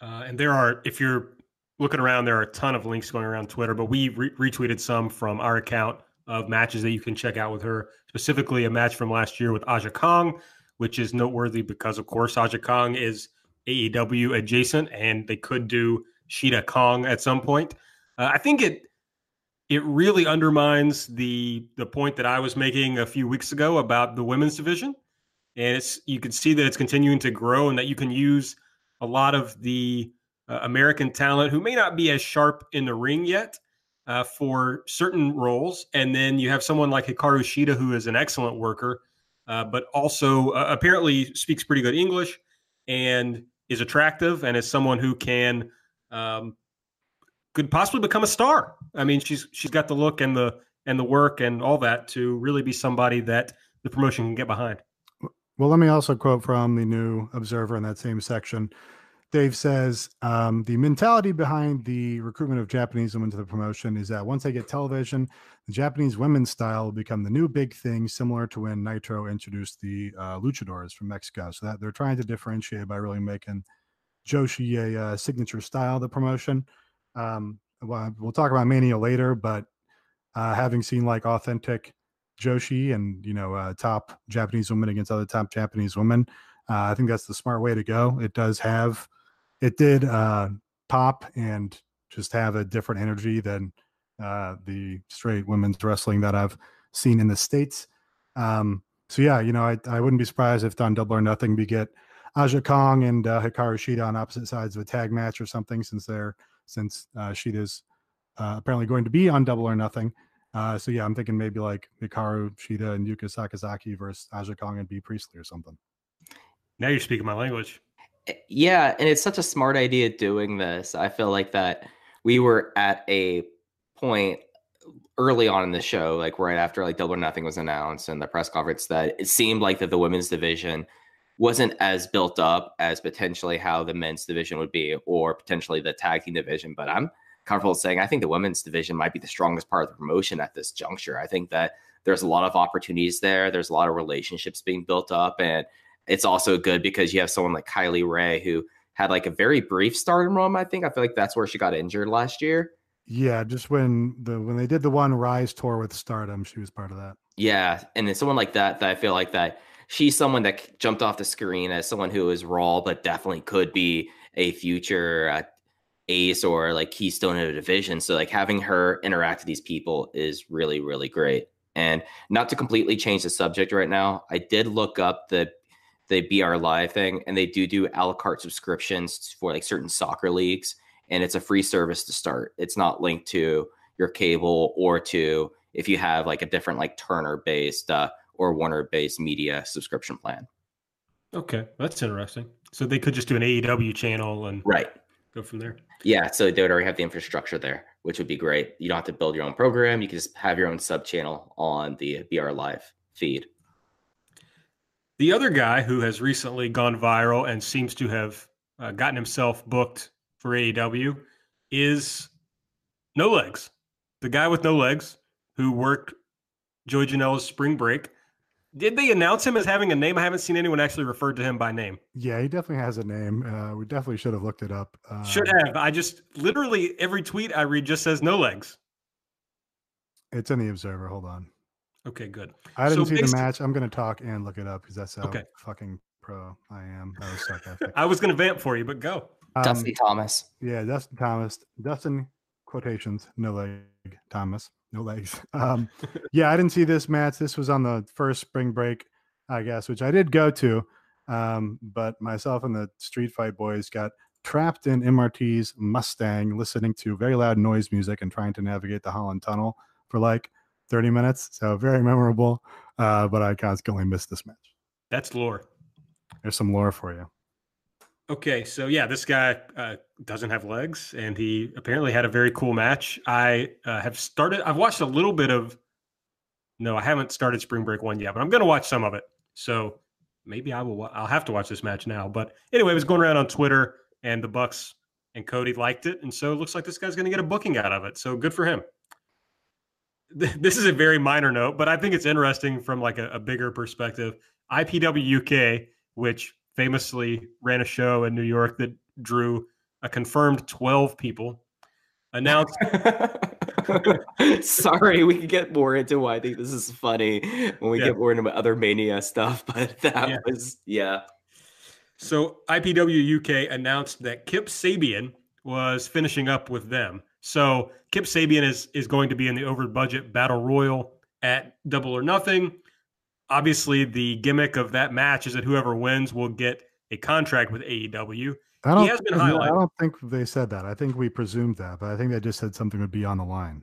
Uh, and there are, if you're looking around, there are a ton of links going around Twitter, but we re- retweeted some from our account of matches that you can check out with her, specifically a match from last year with Aja Kong, which is noteworthy because, of course, Aja Kong is AEW adjacent and they could do Sheeta Kong at some point. Uh, I think it it really undermines the the point that I was making a few weeks ago about the women's division. And it's you can see that it's continuing to grow and that you can use a lot of the uh, American talent who may not be as sharp in the ring yet, uh, for certain roles, and then you have someone like Hikaru Shida who is an excellent worker, uh, but also uh, apparently speaks pretty good English and is attractive and is someone who can um, could possibly become a star. I mean, she's she's got the look and the and the work and all that to really be somebody that the promotion can get behind. Well, let me also quote from the new Observer in that same section. Dave says um, the mentality behind the recruitment of Japanese women to the promotion is that once they get television, the Japanese women's style will become the new big thing, similar to when Nitro introduced the uh, luchadors from Mexico. So that they're trying to differentiate by really making Joshi a uh, signature style of the promotion. Um, well, we'll talk about Mania later, but uh, having seen like authentic Joshi and you know uh, top Japanese women against other top Japanese women, uh, I think that's the smart way to go. It does have it did uh, pop and just have a different energy than uh, the straight women's wrestling that I've seen in the states. Um, so yeah, you know, I, I wouldn't be surprised if done double or nothing we get Aja Kong and uh, Hikaru Shida on opposite sides of a tag match or something, since they're since uh, Shida's uh, apparently going to be on double or nothing. Uh, so yeah, I'm thinking maybe like Hikaru Shida and Yuka Sakazaki versus Aja Kong and Bea Priestley or something. Now you're speaking my language. Eh, yeah, and it's such a smart idea doing this. I feel like that we were at a point early on in the show, like right after like Double or Nothing was announced and the press conference, that it seemed like that the women's division wasn't as built up as potentially how the men's division would be, or potentially the tag team division. But I'm comfortable saying I think the women's division might be the strongest part of the promotion at this juncture. I think that there's a lot of opportunities there. There's a lot of relationships being built up, and it's also good because you have someone like Kylie Rae who had like a very brief stardom run. I think I feel like that's where she got injured last year. Yeah, just when the when they did the one Rise tour with Stardom, she was part of that. Yeah, and then someone like that, that I feel like that she's someone that jumped off the screen as someone who is raw, but definitely could be a future uh, ace or like keystone of a division. So like having her interact with these people is really really great. And not to completely change the subject right now, I did look up the the BR Live thing, and they do do a la carte subscriptions for like certain soccer leagues, and it's a free service to start. It's not linked to your cable or to if you have like a different like Turner based uh, or Warner based media subscription plan. Okay, that's interesting. So they could just do an AEW channel and right go from there. Yeah, so they would already have the infrastructure there, which would be great. You don't have to build your own program. You can just have your own sub channel on the BR Live feed. The other guy who has recently gone viral and seems to have uh, gotten himself booked for AEW is No Legs. The guy with no legs who worked Joey Janela's spring break. Did they announce him as having a name? I haven't seen anyone actually referred to him by name. Yeah, he definitely has a name. Uh, we definitely should have looked it up. Uh, should have. I just literally every tweet I read just says no legs. It's in the Observer. Hold on. Okay, good. I didn't so see the match. I'm going to talk and look it up because that's how okay. fucking pro I am. That was sarcastic. I was going to vamp for you, but go. Um, Dustin Thomas. Yeah, Dustin Thomas. Dustin quotations, no leg Thomas, no legs. Um, yeah, I didn't see this match. This was on the first spring break, I guess, which I did go to. Um, but myself and the Street Fight boys got trapped in MRT's Mustang, listening to very loud noise music and trying to navigate the Holland Tunnel for like 30 minutes. So very memorable. Uh, but I constantly missed this match. That's lore. There's some lore for you. Okay, so yeah, this guy uh, doesn't have legs, and he apparently had a very cool match. I uh, have started. I've watched a little bit of. No, I haven't started Spring Break one yet, but I'm going to watch some of it. So maybe I will. I'll have to watch this match now. But anyway, I was going around on Twitter, and the Bucks and Cody liked it, and so it looks like this guy's going to get a booking out of it. So good for him this is a very minor note, but I think it's interesting from like a, a bigger perspective. IPW UK, which famously ran a show in New York that drew a confirmed 12 people, announced. Sorry, we can get more into why I think this is funny when we yeah. get more into other mania stuff, but that yeah. was yeah. So IPW UK announced that Kip Sabian was finishing up with them. So Kip Sabian is is going to be in the over budget battle royal at Double or Nothing. Obviously, the gimmick of that match is that whoever wins will get a contract with AEW. I don't, he has been highlighted. I don't think they said that. I think we presumed that, but I think they just said something would be on the line.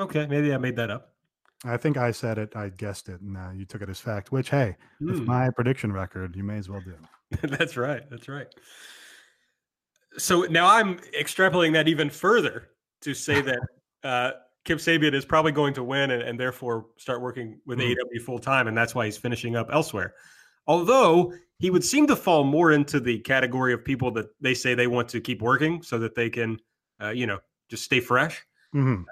Okay, maybe I made that up. I think I said it. I guessed it, and uh, you took it as fact. Which, hey, with Hmm. my prediction record, you may as well do. that's right. That's right. So now I'm extrapolating that even further to say that uh, Kip Sabian is probably going to win and, and therefore start working with Mhm. AEW full time, and that's why he's finishing up elsewhere. Although he would seem to fall more into the category of people that they say they want to keep working so that they can, uh, you know, just stay fresh. Mhm.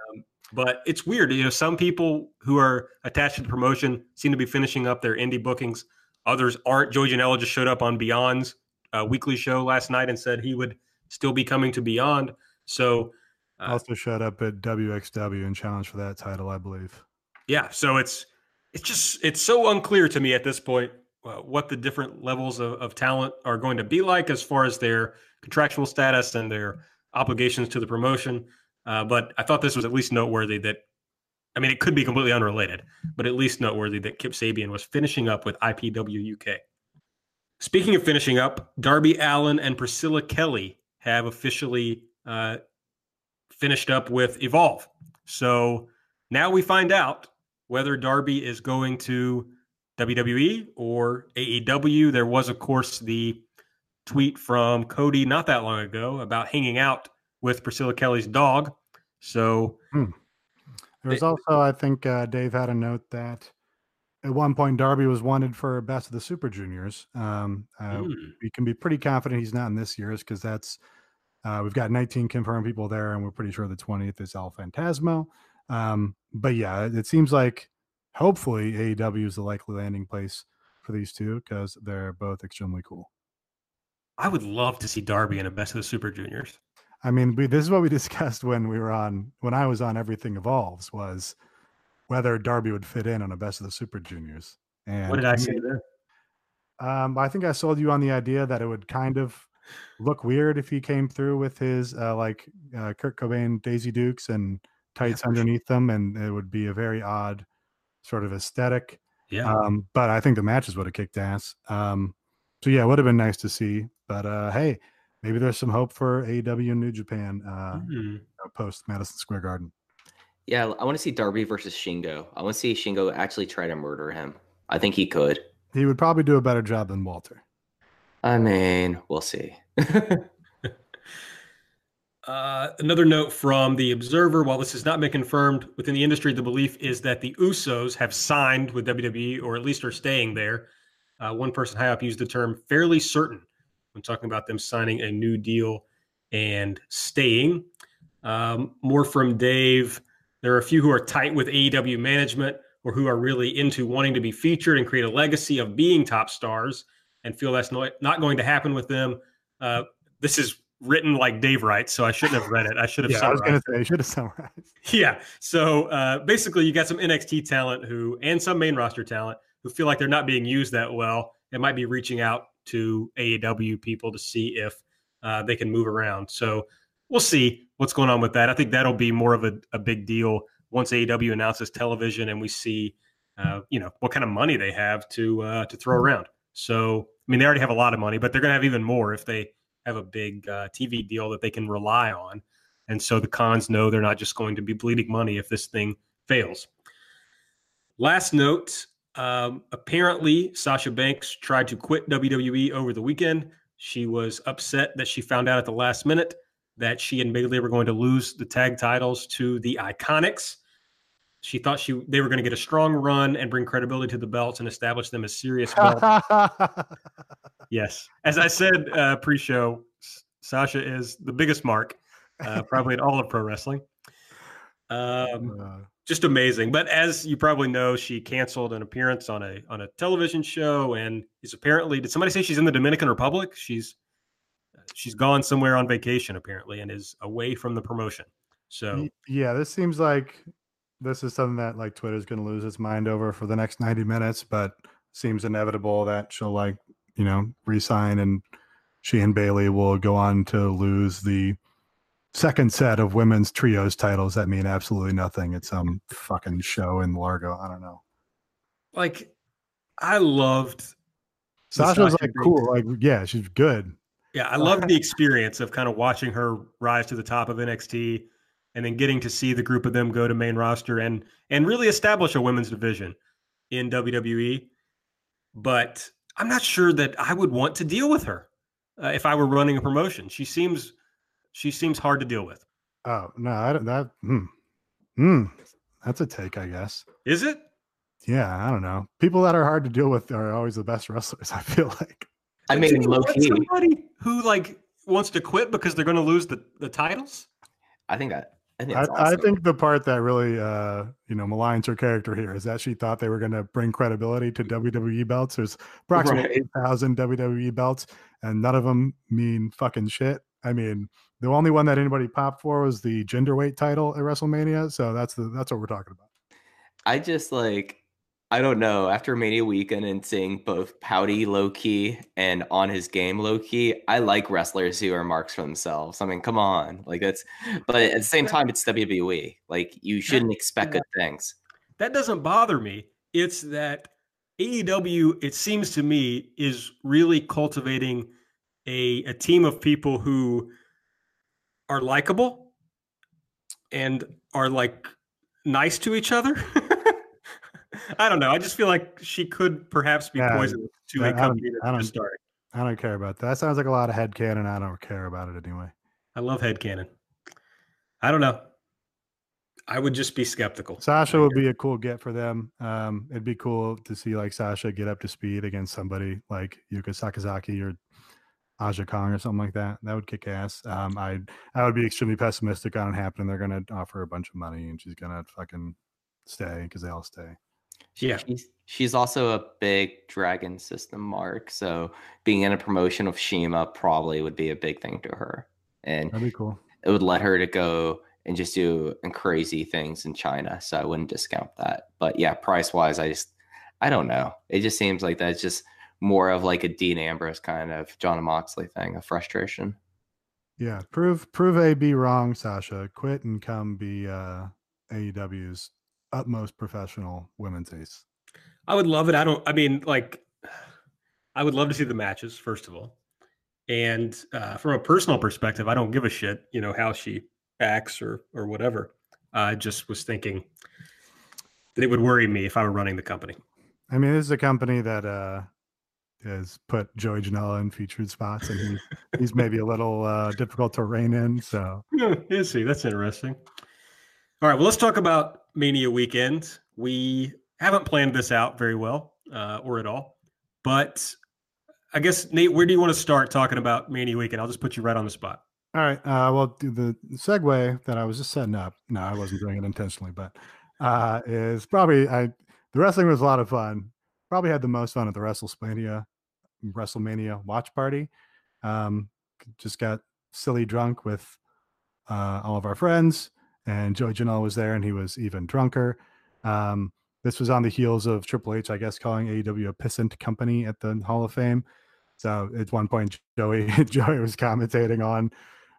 But it's weird, you know. Some people who are attached to the promotion seem to be finishing up their indie bookings. Others aren't. Joey Janela just showed up on Beyond's uh, weekly show last night and said he would still be coming to Beyond. So, uh, Also showed up at WXW and challenged for that title, I believe. yeah. So it's it's just it's so unclear to me at this point uh, what the different levels of, of talent are going to be like as far as their contractual status and their obligations to the promotion. Uh, but I thought this was at least noteworthy that, I mean, it could be completely unrelated, but at least noteworthy that Kip Sabian was finishing up with IPW UK. Speaking of finishing up, Darby Allin and Priscilla Kelly have officially uh, finished up with Evolve. So now we find out whether Darby is going to WWE or AEW. There was, of course, the tweet from Cody not that long ago about hanging out with Priscilla Kelly's dog. So There was also, I think, uh, Dave had a note that at one point Darby was wanted for Best of the Super Juniors. Um, uh, hmm, We can be pretty confident he's not in this year's because that's uh, we've got 19 confirmed people there, and we're pretty sure the 20th is El Phantasmo. Um, but yeah, it seems like hopefully AEW is the likely landing place for these two because they're both extremely cool. I would love to see Darby in a Best of the Super Juniors. I mean, we, this is what we discussed when we were on when I was on Everything Evolves was whether Darby would fit in on a Best of the Super Juniors. And What did I say there? Um, I think I sold you on the idea that it would kind of look weird if he came through with his uh, like uh, Kurt Cobain Daisy Dukes and tights for sure. underneath them, and it would be a very odd sort of aesthetic. Yeah. Um, but I think the matches would have kicked ass. Um, so yeah, it would have been nice to see. But uh, hey, maybe there's some hope for AEW and New Japan uh, Hmm. post Madison Square Garden. Yeah, I want to see Darby versus Shingo. I want to see Shingo actually try to murder him. I think he could. He would probably do a better job than Walter. I mean, we'll see. Uh, another note from the Observer: While this has not been confirmed within the industry, the belief is that the Usos have signed with WWE, or at least are staying there. Uh, one person high up used the term "fairly certain" when talking about them signing a new deal and staying. Um, more from Dave. There are a few who are tight with AEW management, or who are really into wanting to be featured and create a legacy of being top stars, and feel that's not not going to happen with them. Uh, this is written like Dave writes, so I shouldn't have read it. I should have Yeah, I was gonna say, should have summarized. Yeah. So uh, basically, you got some NXT talent who, and some main roster talent who feel like they're not being used that well. It might be reaching out to AEW people to see if uh, they can move around. So we'll see what's going on with that. I think that'll be more of a, a big deal once AEW announces television and we see, uh, you know, what kind of money they have to uh, to throw around. So I mean, they already have a lot of money, but they're going to have even more if they have a big uh, TV deal that they can rely on. And so the cons know they're not just going to be bleeding money if this thing fails. Last note um, apparently, Sasha Banks tried to quit WWE over the weekend. She was upset that she found out at the last minute that she and Bayley were going to lose the tag titles to the IIconics. She thought she they were going to get a strong run and bring credibility to the belts and establish them as serious belts. Yes. As I said uh, pre show, Sasha is the biggest mark, uh, probably in all of pro wrestling. Um, Uh, just amazing. But as you probably know, she canceled an appearance on a on a television show and is apparently did somebody say she's in the Dominican Republic? She's she's gone somewhere on vacation apparently and is away from the promotion. So yeah, this seems like this is something that like Twitter's going to lose its mind over for the next 90 minutes, but seems inevitable that she'll like, you know, resign and she and Bayley will go on to lose the second set of women's trios titles that mean absolutely nothing. It's some fucking show in Largo. I don't know. like I loved Sasha's Sasha like Banks- cool. Like, yeah, she's good. Yeah, I uh, loved the experience of kind of watching her rise to the top of NXT and then getting to see the group of them go to main roster and and really establish a women's division in WWE. But I'm not sure that I would want to deal with her uh, if I were running a promotion. She seems she seems hard to deal with. Oh no, I don't. That hmm, hmm, that's a take, I guess. Is it? Yeah, I don't know. People that are hard to deal with are always the best wrestlers. I feel like. I But mean, you low want key. somebody who like wants to quit because they're going to lose the the titles. I think that. I think I, that's I think the part that really, uh, you know, maligns her character here is that she thought they were going to bring credibility to WWE belts. There's approximately Right. eight thousand WWE belts, and none of them mean fucking shit. I mean, the only one that anybody popped for was the gender weight title at WrestleMania. So that's the that's what we're talking about. I just like I don't know. After Mania weekend and seeing both pouty Low Ki and on his game Low Ki, I like wrestlers who are marks for themselves. I mean, come on, like that's. But at the same time, it's WWE. Like you shouldn't expect good things. That doesn't bother me. It's that AEW, it seems to me, is really cultivating a, a team of people who are likable and are like nice to each other. I don't know. I just feel like she could perhaps be Yeah, poisonous to a company I that's don't- just starting. I don't care about that. That sounds like a lot of head canon. I don't care about it anyway. I love headcanon. I don't know. I would just be skeptical. Sasha would be a cool get for them. Um, it'd be cool to see like Sasha get up to speed against somebody like Yuka Sakazaki or Aja Kong or something like that. That would kick ass. Um, I I would be extremely pessimistic on it happening. They're gonna offer a bunch of money and she's gonna fucking stay because they all stay. Yeah. She's she's also a big Dragon System mark, so being in a promotion of CIMA probably would be a big thing to her, and That'd be cool. it would let her to go and just do crazy things in China. So I wouldn't discount that. But yeah, price wise, I just I don't know. It just seems like that's just more of like a Dean Ambrose kind of Jon Moxley thing, a frustration. Yeah, prove prove A be wrong, Sasha. Quit and come be uh, AEW's utmost professional women's ace. I would love it. I don't. I mean, like, I would love to see the matches first of all, and uh, from a personal perspective, I don't give a shit. You know how she acts or or whatever. I just was thinking that it would worry me if I were running the company. I mean, this is a company that uh, has put Joey Janela in featured spots, and he, he's maybe a little uh, difficult to rein in. So Yeah, you see, that's interesting. All right, well, let's talk about Mania weekend. We haven't planned this out very well, uh, or at all, but I guess Nate, where do you want to start talking about Mania weekend? I'll just put you right on the spot. All right. Uh, well, the segue that I was just setting up. No, I wasn't doing it intentionally, but uh, is probably I. The wrestling was a lot of fun. Probably had the most fun at the WrestleMania WrestleMania watch party. Um, just got silly drunk with uh, all of our friends, and Joey Janela was there, and he was even drunker. Um, this was on the heels of Triple H, I guess, calling AEW a pissant company at the Hall of Fame. So at one point, Joey Joey was commentating on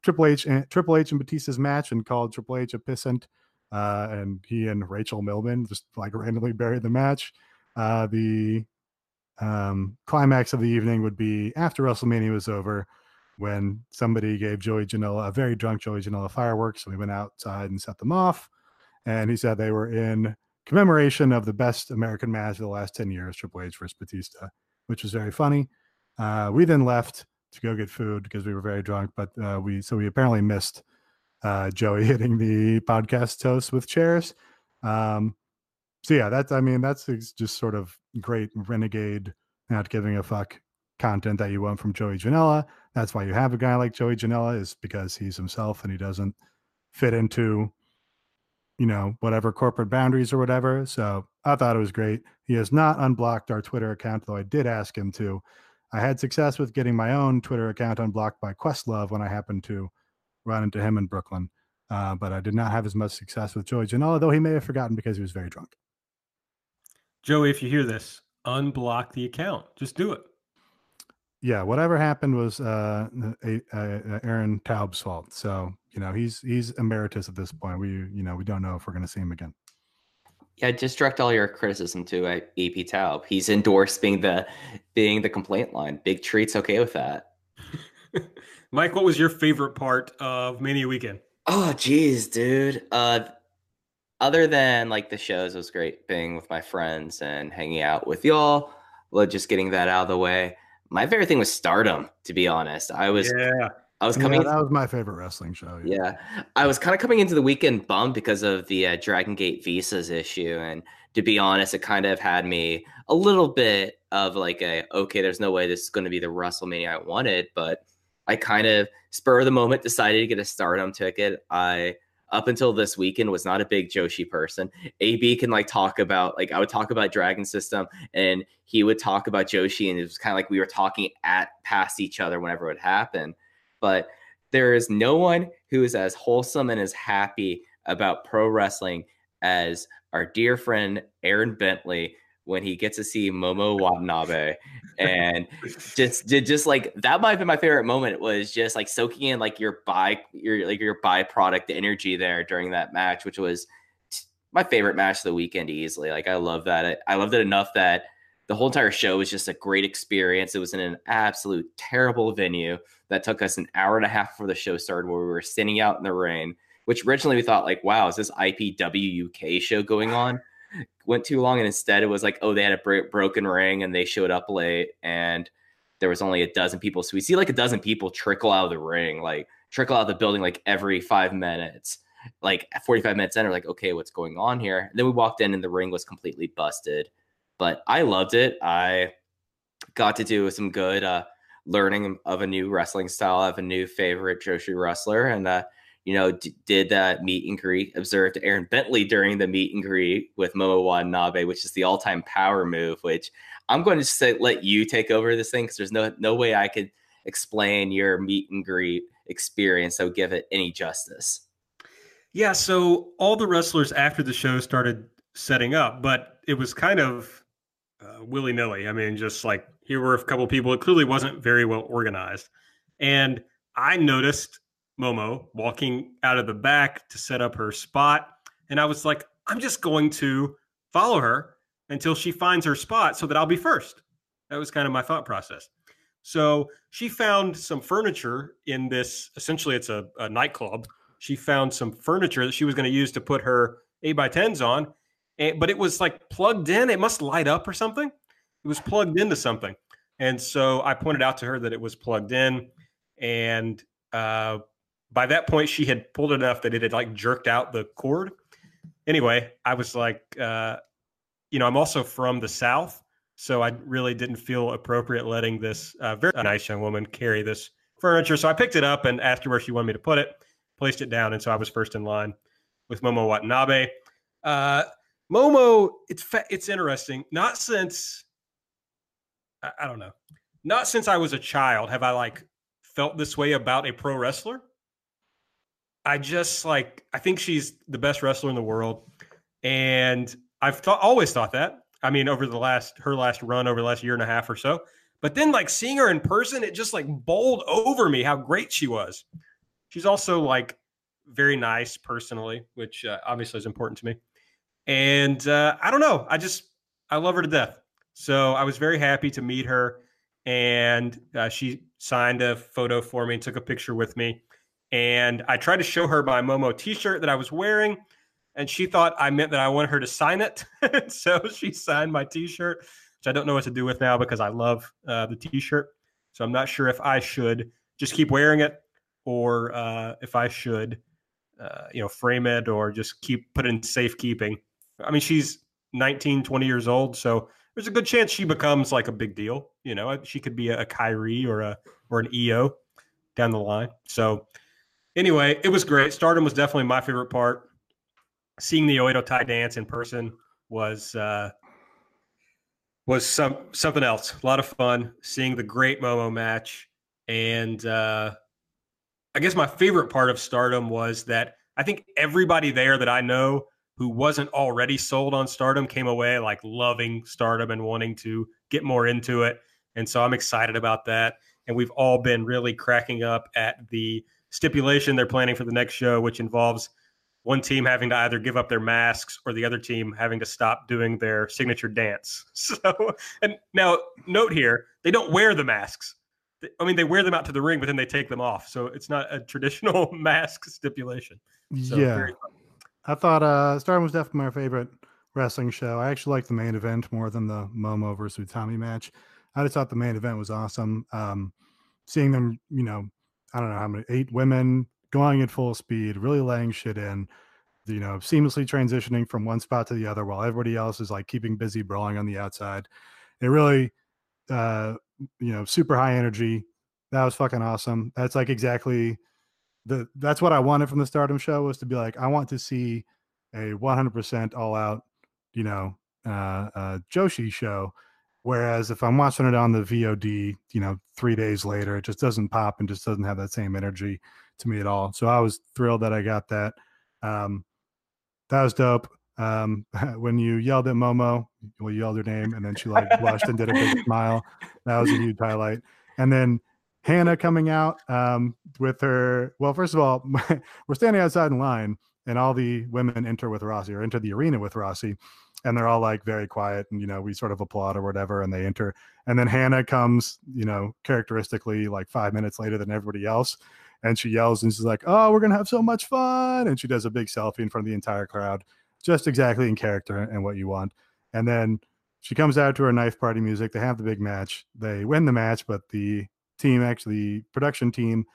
Triple H and Triple H and Batista's match and called Triple H a pissant. Uh, and he and Rachel Millman just like randomly buried the match. Uh, the um, climax of the evening would be after WrestleMania was over, when somebody gave Joey Janela a very drunk Joey Janela fireworks. And we went outside and set them off, and he said they were in commemoration of the best American match of the last ten years, Triple H versus Batista, which was very funny. Uh, we then left to go get food because we were very drunk, but uh, we so we apparently missed uh, Joey hitting the podcast toast with chairs. Um, so yeah, that's I mean that's just sort of great renegade, not giving a fuck content that you want from Joey Janela. That's why you have a guy like Joey Janela is because he's himself and he doesn't fit into you know whatever corporate boundaries or whatever. So I thought it was great. He has not unblocked our Twitter account, though I did ask him to. I had success with getting my own Twitter account unblocked by Questlove when I happened to run into him in Brooklyn. Uh, but I did not have as much success with Joey Janela, though he may have forgotten because he was very drunk. Joey, if you hear this, unblock the account. Just do it. Yeah, whatever happened was uh, a, a, Aaron Taub's fault. So you know he's he's emeritus at this point. We you know we don't know if we're going to see him again. Yeah, just direct all your criticism to uh, AP Taub. He's endorsed being the being the complaint line. Big treats, okay with that. Mike, what was your favorite part of Mania weekend? Oh, geez, dude. Uh, other than like the shows, it was great being with my friends and hanging out with y'all. Well, just getting that out of the way. My favorite thing was Stardom, to be honest. I was Yeah. I was coming Yeah, that was my favorite wrestling show. yeah. I was kind of coming into the weekend bummed because of the uh, Dragon Gate visas issue. And to be honest, it kind of had me a little bit of like a, okay, there's no way this is going to be the WrestleMania I wanted. But I kind of spur of the moment decided to get a stardom ticket. I, up until this weekend, was not a big Joshi person. AB can like talk about, like, I would talk about Dragon System and he would talk about Joshi. And it was kind of like we were talking at past each other whenever it would happen but there is no one who is as wholesome and as happy about pro wrestling as our dear friend Aaron Bentley when he gets to see Momo Watanabe and just just like that might have been my favorite moment was just like soaking in like your by your like your byproduct energy there during that match which was my favorite match of the weekend easily like I love that I loved it enough that the whole entire show was just a great experience. It was in an absolute terrible venue that took us an hour and a half before the show started, where we were standing out in the rain. Which originally we thought like, wow, is this IPW UK show going on? Went too long, and instead it was like, oh, they had a bro- broken ring and they showed up late, and there was only a dozen people. So we see like a dozen people trickle out of the ring, like trickle out of the building like every five minutes. Like 45 minutes in, we're like, okay, what's going on here? And then we walked in and the ring was completely busted but I loved it. I got to do some good uh, learning of a new wrestling style. Have a new favorite Joshi wrestler, and uh, you know, d- did that meet and greet. Observed Aaron Bentley during the meet and greet with Momo Watanabe, which is the all-time power move. Which I'm going to say, let you take over this thing because there's no no way I could explain your meet and greet experience. So give it any justice. Yeah, so all the wrestlers after the show started setting up, but it was kind of uh, willy nilly. I mean, just like here were a couple people. It clearly wasn't very well organized. And I noticed Momo walking out of the back to set up her spot. And I was like, I'm just going to follow her until she finds her spot so that I'll be first. That was kind of my thought process. So she found some furniture in this essentially, it's a, a nightclub. She found some furniture that she was going to use to put her 8 by 10s on and, but it was like plugged in. It must light up or something. It was plugged into something. And so I pointed out to her that it was plugged in. And uh, by that point, she had pulled enough that it had like jerked out the cord. Anyway, I was like, uh, you know, I'm also from the South. So I really didn't feel appropriate letting this uh, very nice young woman carry this furniture. So I picked it up and asked her where she wanted me to put it, placed it down. And so I was first in line with Momo Watanabe. Uh, Momo, it's fa- it's interesting. Not since I, I don't know, not since I was a child have I like felt this way about a pro wrestler. I just like I think she's the best wrestler in the world, and I've thought always thought that. I mean, over the last her last run over the last year and a half or so. But then, like seeing her in person, it just like bowled over me how great she was. She's also like very nice personally, which uh, obviously is important to me. And uh, I don't know. I just, I love her to death. So I was very happy to meet her. And uh, she signed a photo for me and took a picture with me. And I tried to show her my Momo t shirt that I was wearing. And she thought I meant that I wanted her to sign it. so she signed my t shirt, which I don't know what to do with now because I love uh, the t shirt. So I'm not sure if I should just keep wearing it or uh, if I should, uh, you know, frame it or just keep put it in safekeeping. I mean, she's 19, 20 years old, so there's a good chance she becomes like a big deal. You know, she could be a, a Kairi or a or an Io down the line. So anyway, it was great. Stardom was definitely my favorite part. Seeing the Oedo Tai dance in person was uh, was some something else. A lot of fun. Seeing the great Momo match, and uh, I guess my favorite part of Stardom was that I think everybody there that I know who wasn't already sold on Stardom came away like loving Stardom and wanting to get more into it. And so I'm excited about that. And we've all been really cracking up at the stipulation they're planning for the next show, which involves one team having to either give up their masks or the other team having to stop doing their signature dance. So, and now note here, they don't wear the masks. I mean, they wear them out to the ring, but then they take them off. So it's not a traditional mask stipulation. So yeah. I thought uh Stardom was definitely my favorite wrestling show. I actually liked the main event more than the Momo versus Utami match. I just thought the main event was awesome. Um, seeing them, you know, I don't know how many, eight women going at full speed, really laying shit in, you know, seamlessly transitioning from one spot to the other while everybody else is like keeping busy brawling on the outside. It really, uh, you know, super high energy. That was fucking awesome. That's like exactly the, that's what I wanted from the stardom show was to be like, I want to see a 100% all out, you know, uh, uh, Joshi show Whereas if I'm watching it on the VOD, you know, three days later, it just doesn't pop and just doesn't have that same energy to me at all. So I was thrilled that I got that. Um, that was dope. Um, when you yelled at Momo, well, you yelled her name and then she like blushed and did a big smile. That was a huge highlight. And then Hana coming out um, with her. Well, first of all, we're standing outside in line, and all the women enter with Rossy or enter the arena with Rossy and they're all like very quiet and you know we sort of applaud or whatever and they enter and then hana comes you know characteristically like five minutes later than everybody else and she yells and she's like oh we're gonna have so much fun and she does a big selfie in front of the entire crowd just exactly in character and what you want and then she comes out to her knife party music they have the big match they win the match but the team actually production team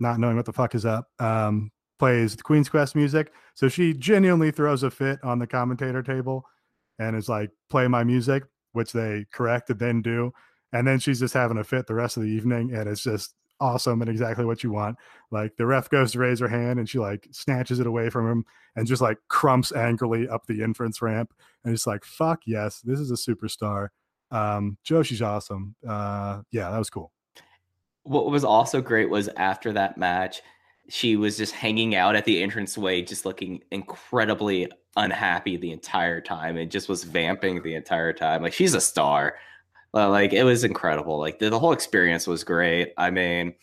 not knowing what the fuck is up um, plays the Queen's Quest music. So she genuinely throws a fit on the commentator table and is like, play my music, which they correct and then do. And then she's just having a fit the rest of the evening. And it's just awesome and exactly what you want. Like the ref goes to raise her hand and she like snatches it away from him and just like crumps angrily up the entrance ramp. And it's like, fuck yes, this is a superstar. Um, Joe, she's awesome. Uh, yeah, that was cool. What was also great was after that match, she was just hanging out at the entranceway, just looking incredibly unhappy the entire time and just was vamping the entire time. Like she's a star. like it was incredible. Like the, the whole experience was great. I mean,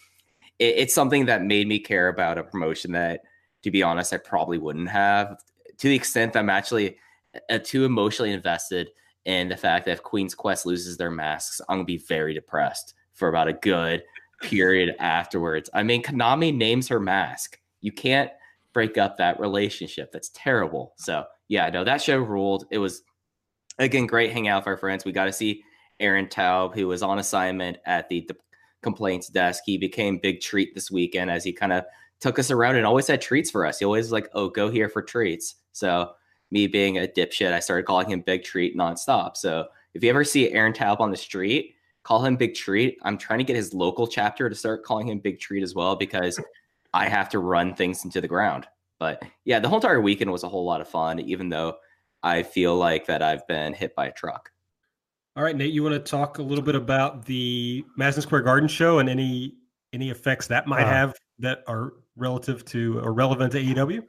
it, it's something that made me care about a promotion that, to be honest, I probably wouldn't have. To the extent that I'm actually uh, too emotionally invested in the fact that if Queen's Quest loses their masks, I'm gonna be very depressed for about a good period afterwards. I mean, Konami names her mask. You can't break up that relationship. That's terrible. So yeah, no, that show ruled. It was again great hanging out with our friends. We got to see Aaron Taub, who was on assignment at the, the complaints desk. He became big treat this weekend as he kind of took us around and always had treats for us. He always was like, "Oh, go here for treats." So me being a dipshit, I started calling him Big Treat nonstop. So if you ever see Aaron Taub on the street, call him Big Treat. I'm trying to get his local chapter to start calling him Big Treat as well because I have to run things into the ground. But yeah, the whole entire weekend was a whole lot of fun, even though I feel like that I've been hit by a truck. All right, Nate, you want to talk a little bit about the Madison Square Garden show and any any effects that might uh, have that are relative to or relevant to AEW?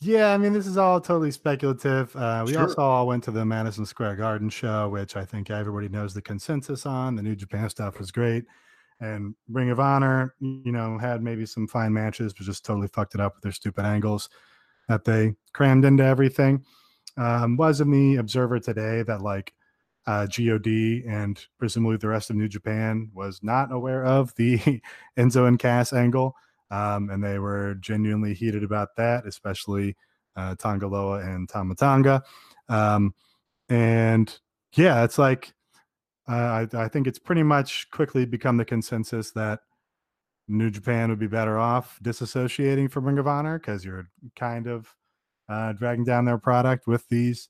Yeah, I mean, this is all totally speculative. Uh, we sure. also all went to the Madison Square Garden show, which I think everybody knows the consensus on. The New Japan stuff was great. And Ring of Honor, you know, had maybe some fine matches, but just totally fucked it up with their stupid angles that they crammed into everything. Um, was in the Observer today that like uh, God and presumably the rest of New Japan was not aware of the Enzo and Cass angle um, and they were genuinely heated about that, especially uh, Tanga Loa and Tama Tonga. Um, and yeah, it's like uh, I, I think it's pretty much quickly become the consensus that New Japan would be better off disassociating from Ring of Honor because you're kind of uh, dragging down their product with these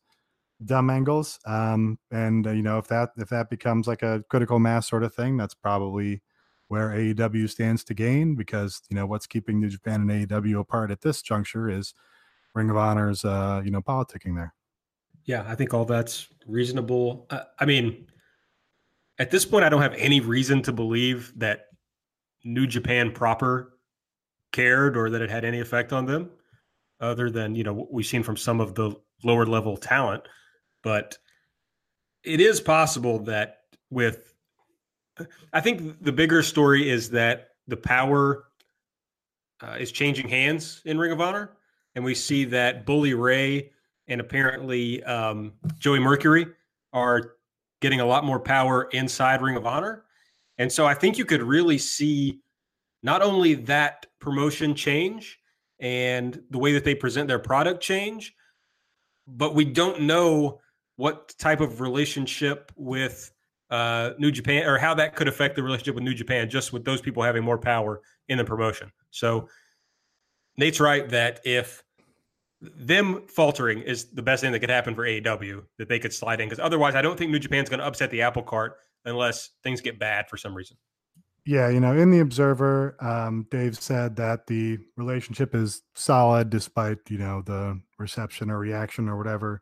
dumb angles. Um, and uh, you know, if that if that becomes like a critical mass sort of thing, that's probably where AEW stands to gain because you know what's keeping New Japan and AEW apart at this juncture is Ring of Honor's uh, you know politicking there. Yeah, I think all that's reasonable. I mean, at this point, I don't have any reason to believe that New Japan proper cared or that it had any effect on them, other than you know what we've seen from some of the lower level talent. But it is possible that with I think the bigger story is that the power uh, is changing hands in Ring of Honor, and we see that Bully Ray and apparently um, Joey Mercury are getting a lot more power inside Ring of Honor, And so I think you could really see not only that promotion change and the way that they present their product change, but we don't know what type of relationship with uh, New Japan or how that could affect the relationship with New Japan just with those people having more power in the promotion. So Nate's right that if them faltering is the best thing that could happen for AEW that they could slide in because otherwise I don't think New Japan's going to upset the apple cart unless things get bad for some reason. Yeah, you know, in the Observer, um, Dave said that the relationship is solid despite you know the reception or reaction or whatever.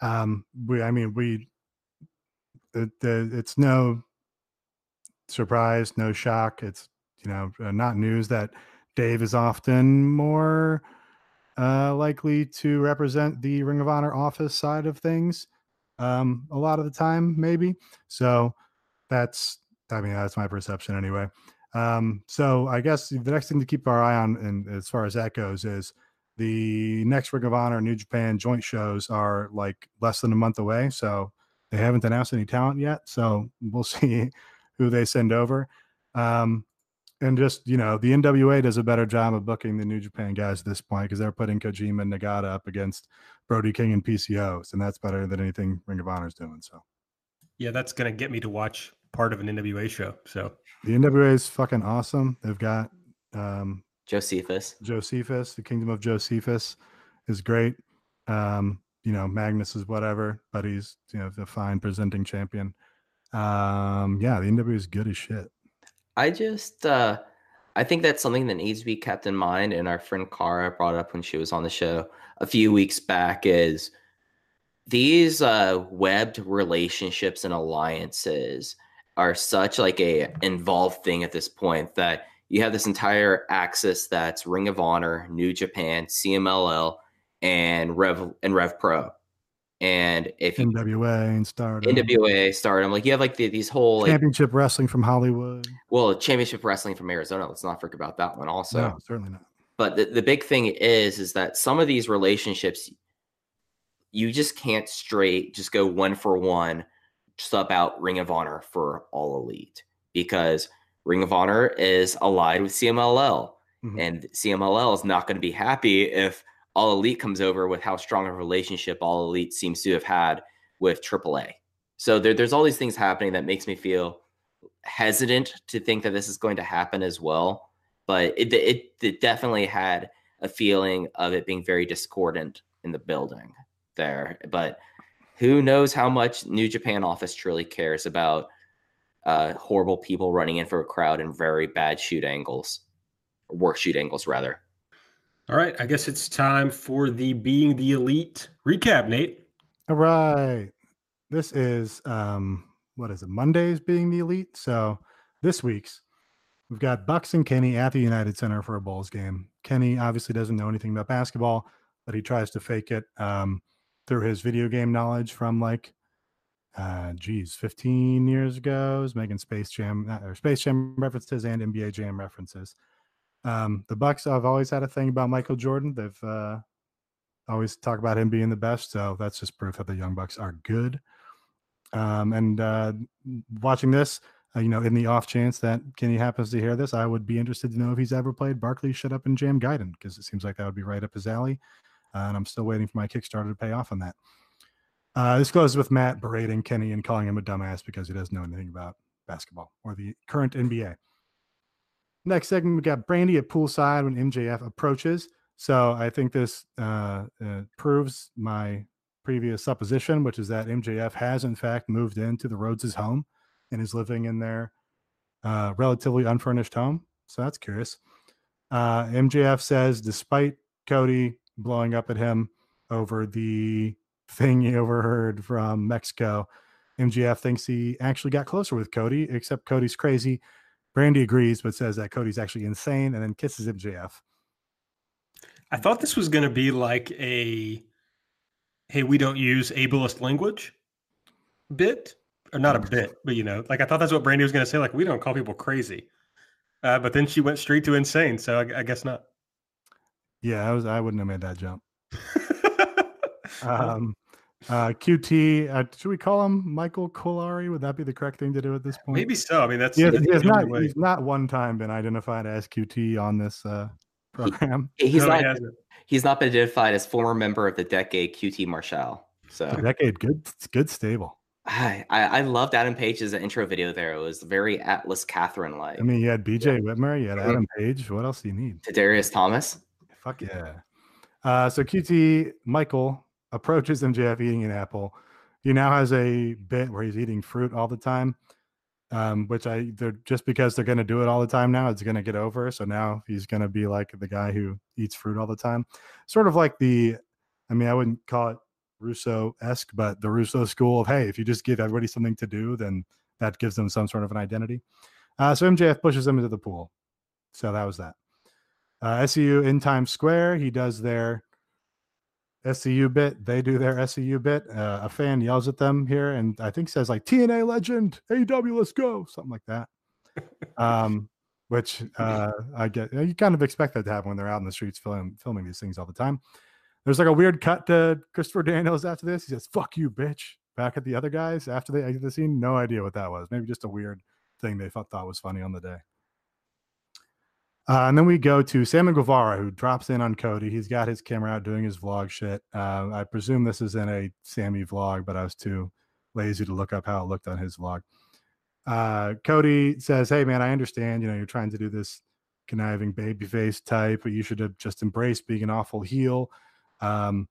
Um, we, I mean, we, it, it's no surprise, no shock. It's you know uh, not news that Dave is often more uh, likely to represent the Ring of Honor office side of things. Um, a lot of the time, maybe. So that's I mean, that's my perception anyway. Um, so I guess the next thing to keep our eye on, and as far as that goes, is the next Ring of Honor New Japan joint shows are like less than a month away. So they haven't announced any talent yet. So we'll see who they send over. Um, and just you know, the NWA does a better job of booking the New Japan guys at this point because they're putting Kojima and Nagata up against Brody King and PCOs, and that's better than anything Ring of Honor is doing. So, yeah, that's gonna get me to watch part of an NWA show. So the NWA is fucking awesome. They've got um, Josephus. Josephus, the Kingdom of Josephus, is great. Um, you know, Magnus is whatever, but he's you know the fine presenting champion. Um, yeah, the NWA is good as shit. I just uh I think that's something that needs to be kept in mind. And our friend Cara brought up when she was on the show a few weeks back is these uh, webbed relationships and alliances are such like a involved thing at this point that you have this entire axis that's Ring of Honor, New Japan, CMLL, and Rev and Rev Pro. And if NWA and Stardom, NWA Stardom, like you have like the, these whole like, championship wrestling from Hollywood. Well, championship wrestling from Arizona. Let's not forget about that one also. No, certainly not. But the, the big thing is, is that some of these relationships, you just can't straight just go one for one sub out Ring of Honor for All Elite because Ring of Honor is allied with CMLL. Mm-hmm. And CMLL is not going to be happy if All Elite comes over with how strong a relationship All Elite seems to have had with AAA. So there, there's all these things happening that makes me feel hesitant to think that this is going to happen as well. But it, it, it definitely had a feeling of it being very discordant in the building there. But who knows how much New Japan office truly cares about uh, horrible people running in for a crowd and very bad shoot angles, or work shoot angles rather. All right, I guess it's time for the being the elite recap, Nate. All right. This is um what is it? Mondays being the elite. So this week's we've got Bucks and Kenny at the United Center for a Bulls game. Kenny obviously doesn't know anything about basketball, but he tries to fake it. Um, through his video game knowledge from like uh geez 15 years ago is making space jam uh, or space jam references and nba jam references um the bucks i've always had a thing about michael jordan they've uh always talk about him being the best so that's just proof that the young bucks are good um and uh watching this uh, you know in the off chance that kenny happens to hear this i would be interested to know if he's ever played barkley shut up and jam gaiden because it seems like that would be right up his alley uh, and I'm still waiting for my Kickstarter to pay off on that. Uh, this goes with Matt berating Kenny and calling him a dumbass because he doesn't know anything about basketball or the current NBA. Next segment, we got Brandi at poolside when MJF approaches. So I think this uh, uh, proves my previous supposition, which is that MJF has in fact moved into the Rhodes' home and is living in their uh, relatively unfurnished home. So that's curious. Uh, MJF says, despite Cody blowing up at him over the thing he overheard from Mexico. MJF thinks he actually got closer with Cody, except Cody's crazy. Brandi agrees, but says that Cody's actually insane and then kisses MJF. I thought this was going to be like a hey, we don't use ableist language bit, or not a bit, but you know, like I thought that's what Brandi was going to say. Like, we don't call people crazy. Uh, but then she went straight to insane. So I, I guess not. Yeah, I was. I wouldn't have made that jump. um, Uh, QT, uh, should we call him Michael Cuellari? Would that be the correct thing to do at this point? Maybe so. I mean, that's He has, that's he has not. way. He's not one time been identified as QT on this uh, program. He's No, not. hasn't. He's not been identified as former member of the decade, QT Marshall. So Decade, good, good stable. I, I I loved Adam Page's intro video. There, it was very Atlas Catherine like. I mean, you had BJ Whitmer, you had. Adam Page. What else do you need? to Darius Thomas. Fuck yeah. Uh, so QT Michael approaches MJF eating an apple. He now has a bit where he's eating fruit all the time, um, which I they're just because they're going to do it all the time now, it's going to get over. So now he's going to be like the guy who eats fruit all the time, sort of like the. I mean, I wouldn't call it Russo esque, but the Russo school of hey, if you just give everybody something to do, then that gives them some sort of an identity. Uh, so MJF pushes him into the pool. So that was that. Uh, SCU in Times Square, he does their SCU bit. They do their SCU bit. Uh, a fan yells at them here, and I think says like TNA legend, AEW, let's go, something like that. Um, which uh, I get. You kind of expect that to happen when they're out in the streets filming filming these things all the time. There's like a weird cut to Christopher Daniels after this. He says, "Fuck you, bitch." Back at the other guys after they exit the scene. No idea what that was. Maybe just a weird thing they thought, thought was funny on the day. Uh, and then we go to Sam Guevara, who drops in on Cody. He's got his camera out doing his vlog shit. Uh, I presume this is in a Sammy vlog, but I was too lazy to look up how it looked on his vlog. Uh, Cody says, "Hey man, I understand. You know, you're trying to do this conniving babyface type, but you should have just embraced being an awful heel." Um,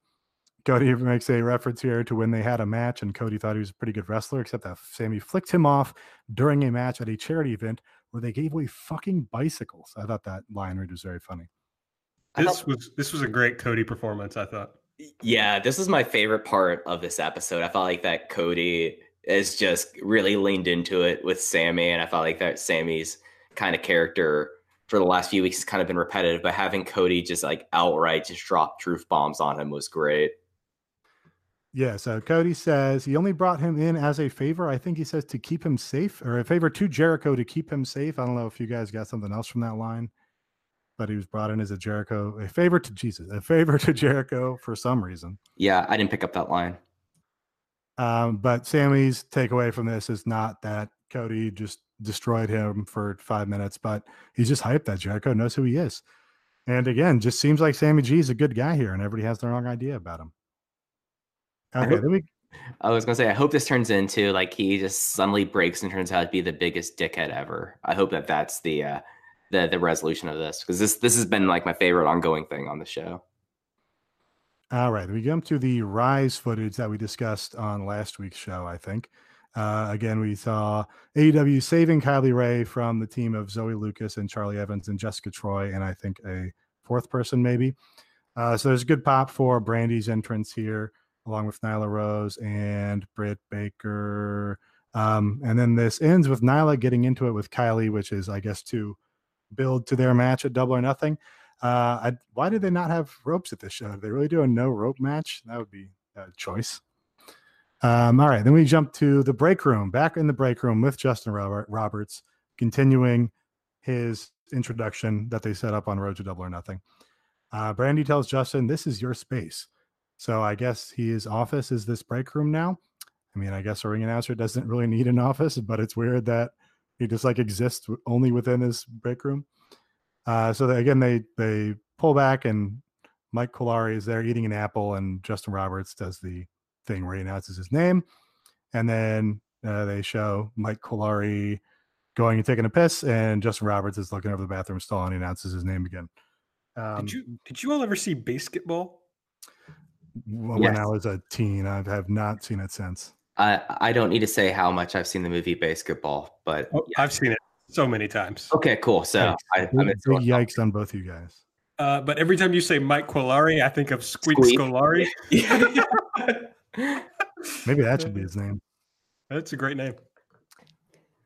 Cody makes a reference here to when they had a match, and Cody thought he was a pretty good wrestler, except that Sammy flicked him off during a match at a charity event where they gave away fucking bicycles. I thought that line read was very funny. This thought- was this was a great Cody performance. I thought. Yeah, this is my favorite part of this episode. I felt like that Cody is just really leaned into it with Sammy, and I felt like that Sammy's kind of character for the last few weeks has kind of been repetitive, but having Cody just like outright just drop truth bombs on him was great. Yeah, so Cody says he only brought him in as a favor. I think he says to keep him safe or a favor to Jericho to keep him safe. I don't know if you guys got something else from that line, but he was brought in as a Jericho, a favor to Jesus, a favor to Jericho for some reason. Yeah, I didn't pick up that line. Um, but Sammy's takeaway from this is not that Cody just destroyed him for five minutes, but he's just hyped that Jericho knows who he is. And again, just seems like Sammy G is a good guy here, and everybody has the wrong idea about him. I Okay, hope- we I was gonna say, I hope this turns into like he just suddenly breaks and turns out to be the biggest dickhead ever. I hope that that's the uh, the the resolution of this because this this has been like my favorite ongoing thing on the show. All right, we jump to the rise footage that we discussed on last week's show. I think uh, again we saw AEW saving Kylie Rae from the team of Zoe Lucas and Charli Evans and Jessica Troy, and I think a fourth person maybe. Uh, so there's a good pop for Brandi's entrance here, along with Nyla Rose and Britt Baker. Um, and then this ends with Nyla getting into it with Kylie, which is, I guess, to build to their match at Double or Nothing. Uh, I, why did they not have ropes at this show? Did they really do a no rope match? That would be a choice. Um, all right, then we jump to the break room. Back in the break room with Justin Robert, Roberts, continuing his introduction that they set up on Road to Double or Nothing. Uh, Brandi tells Justin, "This is your space." So I guess his office is this break room now. I mean, I guess a ring announcer doesn't really need an office, but it's weird that he just like exists only within his break room. Uh, so they, again, they they pull back, and Mike Cuellari is there eating an apple, and Justin Roberts does the thing where he announces his name, and then uh, they show Mike Cuellari going and taking a piss, and Justin Roberts is looking over the bathroom stall, and he announces his name again. Um, did you did you all ever see basketball? W- when I was a teen, I have not seen it since. I I don't need to say how much I've seen the movie BASEketball, but Oh, I've seen it so many times. okay, cool. So I, Big, I'm big yikes on both you guys. Uh, but every time you say Mike Cuellari, I think of Squeak, Squeak. Scolari. Maybe that should be his name. That's a great name.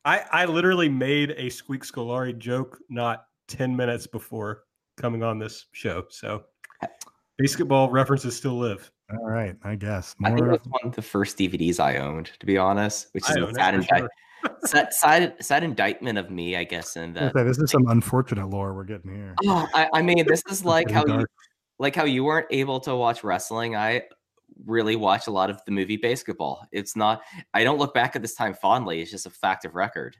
I I literally made a Squeak Scolari joke not ten minutes before coming on this show. So basketball references still live. All right, I guess I think more. that's one of the first DVDs I owned, to be honest, which is own a it sad, for indi- sure. sad, sad, sad indictment of me, I guess. In that, Okay, this is some unfortunate lore we're getting here. oh, I, I mean, this is like Very how you like how you weren't able to watch wrestling. I really watch a lot of the movie basketball. It's not I don't look back at this time fondly. It's just a fact of record.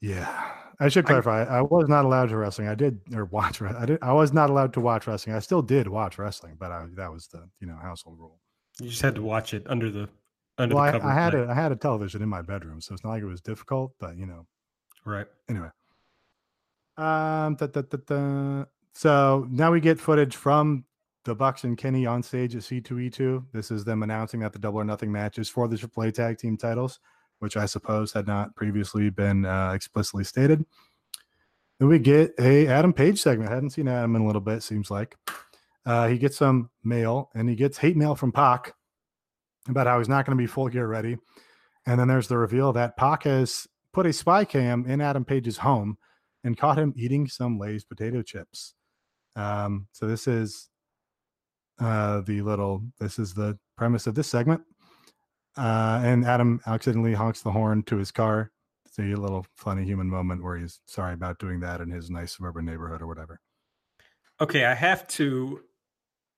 Yeah, I should clarify. I, I was not allowed to wrestling. I did or watch. I did. I was not allowed to watch wrestling. I still did watch wrestling, but I, that was the you know household rule. You just had to watch it under the under well, the I, cover. I had a I had a television in my bedroom, so it's not like it was difficult. But you know, right. anyway. Um. da- da- da. So now we get footage from the Bucks and Kenny on stage at C2E2. This is them announcing that the Double or Nothing match is for the AAA Tag Team titles, which I suppose had not previously been uh, explicitly stated. Then we get a Adam Page segment. I hadn't seen Adam in a little bit. Seems like uh, he gets some mail and he gets hate mail from Pac about how he's not going to be full gear ready. And then there's the reveal that Pac has put a spy cam in Adam Page's home and caught him eating some Lay's potato chips. Um, so this is uh, the little. This is the premise of this segment. Uh, and Adam accidentally honks the horn to his car. It's a little funny human moment where he's sorry about doing that in his nice suburban neighborhood or whatever. Okay, I have to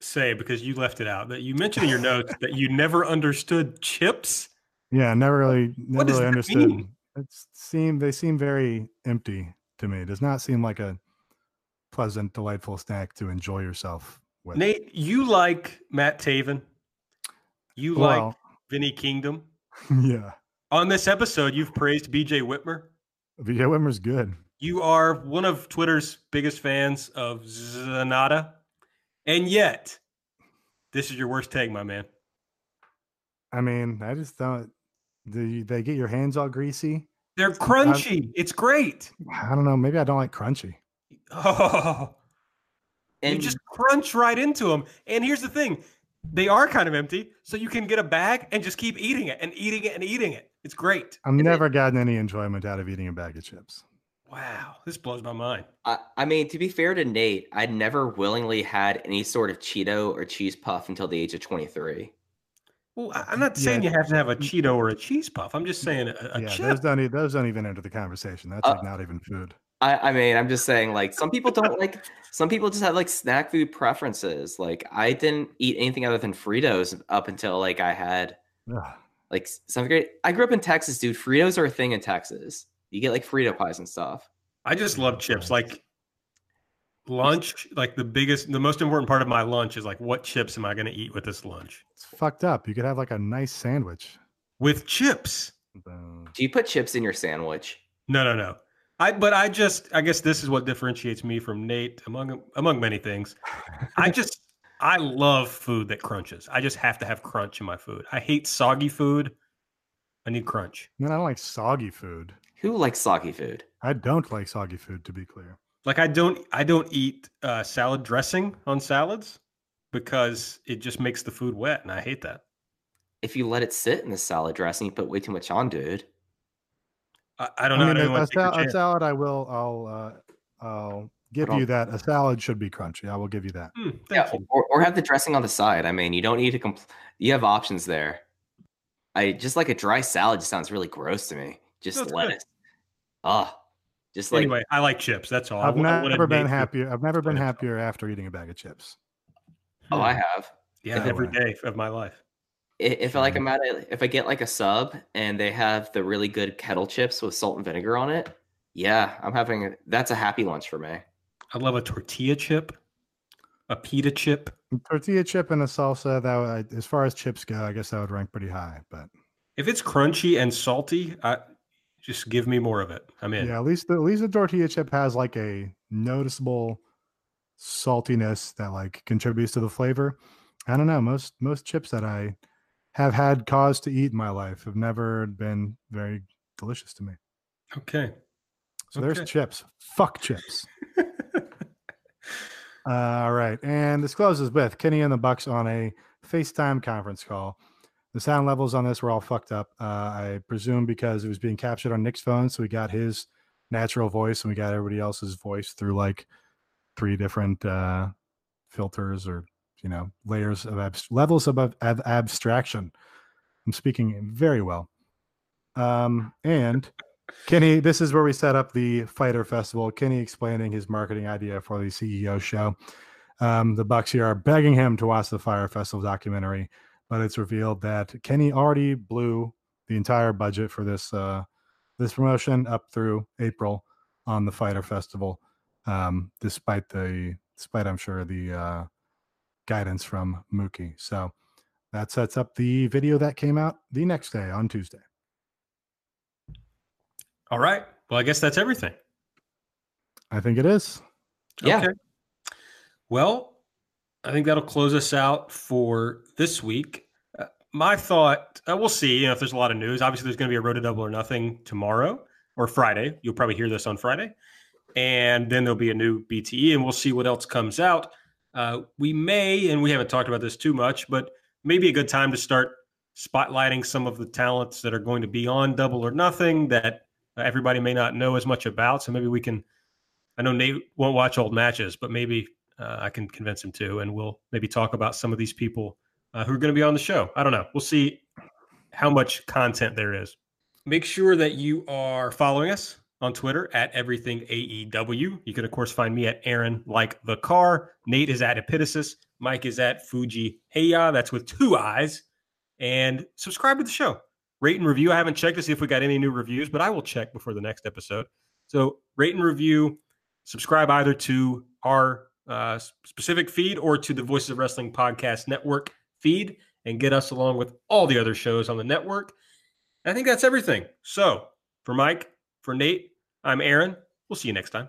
say because you left it out that you mentioned in your notes that you never understood chips. Yeah, never really, never really understood. mean? It seem they seem very empty to me. It does not seem like a pleasant, delightful snack to enjoy yourself with. Nate, you like Matt Taven. You like well, Vinny Kingdom. yeah, On this episode, you've praised BJ Whitmer. VJ Whitmer's good. You are one of Twitter's biggest fans of Zanata. And yet, this is your worst take, my man. I mean, I just don't. Do they get your hands all greasy? They're crunchy. It's great. I don't know. Maybe I don't like crunchy. Oh, you just crunch right into them. And here's the thing they are kind of empty. So you can get a bag and just keep eating it and eating it and eating it. It's great. I've Is it- never gotten any enjoyment out of eating a bag of chips. Wow. This blows my mind. I, I mean, to be fair to Nate, I'd never willingly had any sort of Cheeto or cheese puff until the age of 23. Well, I- I'm not saying Yeah. you have to have a Cheeto or a cheese puff. I'm just saying a, a yeah, chip. those don't those don't even enter the conversation. That's Uh, like not even food. I, I mean, I'm just saying, like, some people don't like, some people just have like snack food preferences. Like, I didn't eat anything other than Fritos up until like I had Ugh. like seventh grade. I grew up in Texas, dude. Fritos are a thing in Texas. You get like Frito pies and stuff. I just love chips. Like lunch, like the biggest, the most important part of my lunch is like, what chips am I going to eat with this lunch? It's fucked up. You could have like a nice sandwich. With chips. Do you put chips in your sandwich? No, no, no. I, but I just, I guess this is what differentiates me from Nate among, among many things. I just, I love food that crunches. I just have to have crunch in my food. I hate soggy food. I need crunch. Man, I don't like soggy food. Who likes soggy food? I don't like soggy food, to be clear. Like I don't, I don't eat uh, salad dressing on salads because it just makes the food wet, and I hate that. If you let it sit in the salad dressing, you put way too much on, dude. I, I don't I know. mean, I a, don't a, want sal- a salad, I will. I'll. Uh, I'll give you that. A salad should be crunchy. I will give you that. Hmm, thank Yeah, you. or, or have the dressing on the side. I mean, you don't need to compl- You have options there. I just like a dry salad just sounds really gross to me. Just That's good. lettuce. Ah, just like anyway, I like chips. That's all. I I've wa- I never been happier. I've never been happier after eating a bag of chips. oh, I have. Yeah, No every way. day of my life. I- If I like Mhm. I'm at a, if I get like a sub and they have the really good kettle chips with salt and vinegar on it, yeah, I'm having a, that's a happy lunch for me. I love a tortilla chip, a pita chip. Tortilla chip and a salsa. That would, as far as chips go, I guess that would rank pretty high. But If it's crunchy and salty, I just give me more of it. I'm in. yeah, at least the, at least the tortilla chip has like a noticeable saltiness that like contributes to the flavor. I don't know. Most most chips that I have had cause to eat in my life have never been very delicious to me. Okay. So there's chips. Fuck chips. All right, and this closes with Kenny and the Bucks on a FaceTime conference call. The sound levels on this were all fucked up. Uh, I presume because it was being captured on Nick's phone, so we got his natural voice and we got everybody else's voice through like three different uh, filters or you know layers of levels of, ab- abstraction. I'm speaking very well. Um, and Kenny, this is where we set up the Fyter Festival. Kenny explaining his marketing idea for the CEO show. Um, the Bucks here are begging him to watch the Fyre Festival documentary, but it's revealed that Kenny already blew the entire budget for this uh, this promotion up through April on the Fyter Festival, um, despite the despite I'm sure the uh, guidance from Mookie. So that sets up the video that came out the next day on Tuesday. All right. Well, I guess that's everything. I think it is. Yeah. Okay. Well, I think that'll close us out for this week. Uh, my thought, uh, we'll see you know, if there's a lot of news. Obviously, there's going to be a road to double or nothing tomorrow or Friday. You'll probably hear this on Friday. And then there'll be a new BTE, and we'll see what else comes out. Uh, we may, and we haven't talked about this too much, but maybe a good time to start spotlighting some of the talents that are going to be on double or nothing that everybody may not know as much about. So maybe we can. I know Nate won't watch old matches, but maybe uh, I can convince him to, and we'll maybe talk about some of these people uh, who are going to be on the show. I don't know. We'll see how much content there is. Make sure that you are following us on Twitter at everything AEW. You can of course find me at Aaron like the car. Nate is at Epitasis. Mike is at Fuji Heya. That's with two eyes. And subscribe to the show. Rate and review. I haven't checked to see if we got any new reviews, but I will check before the next episode. So rate and review. Subscribe either to our uh, specific feed or to the Voices of Wrestling Podcast Network feed and get us along with all the other shows on the network. I think that's everything. So for Mike, for Nate, I'm Aaron. We'll see you next time.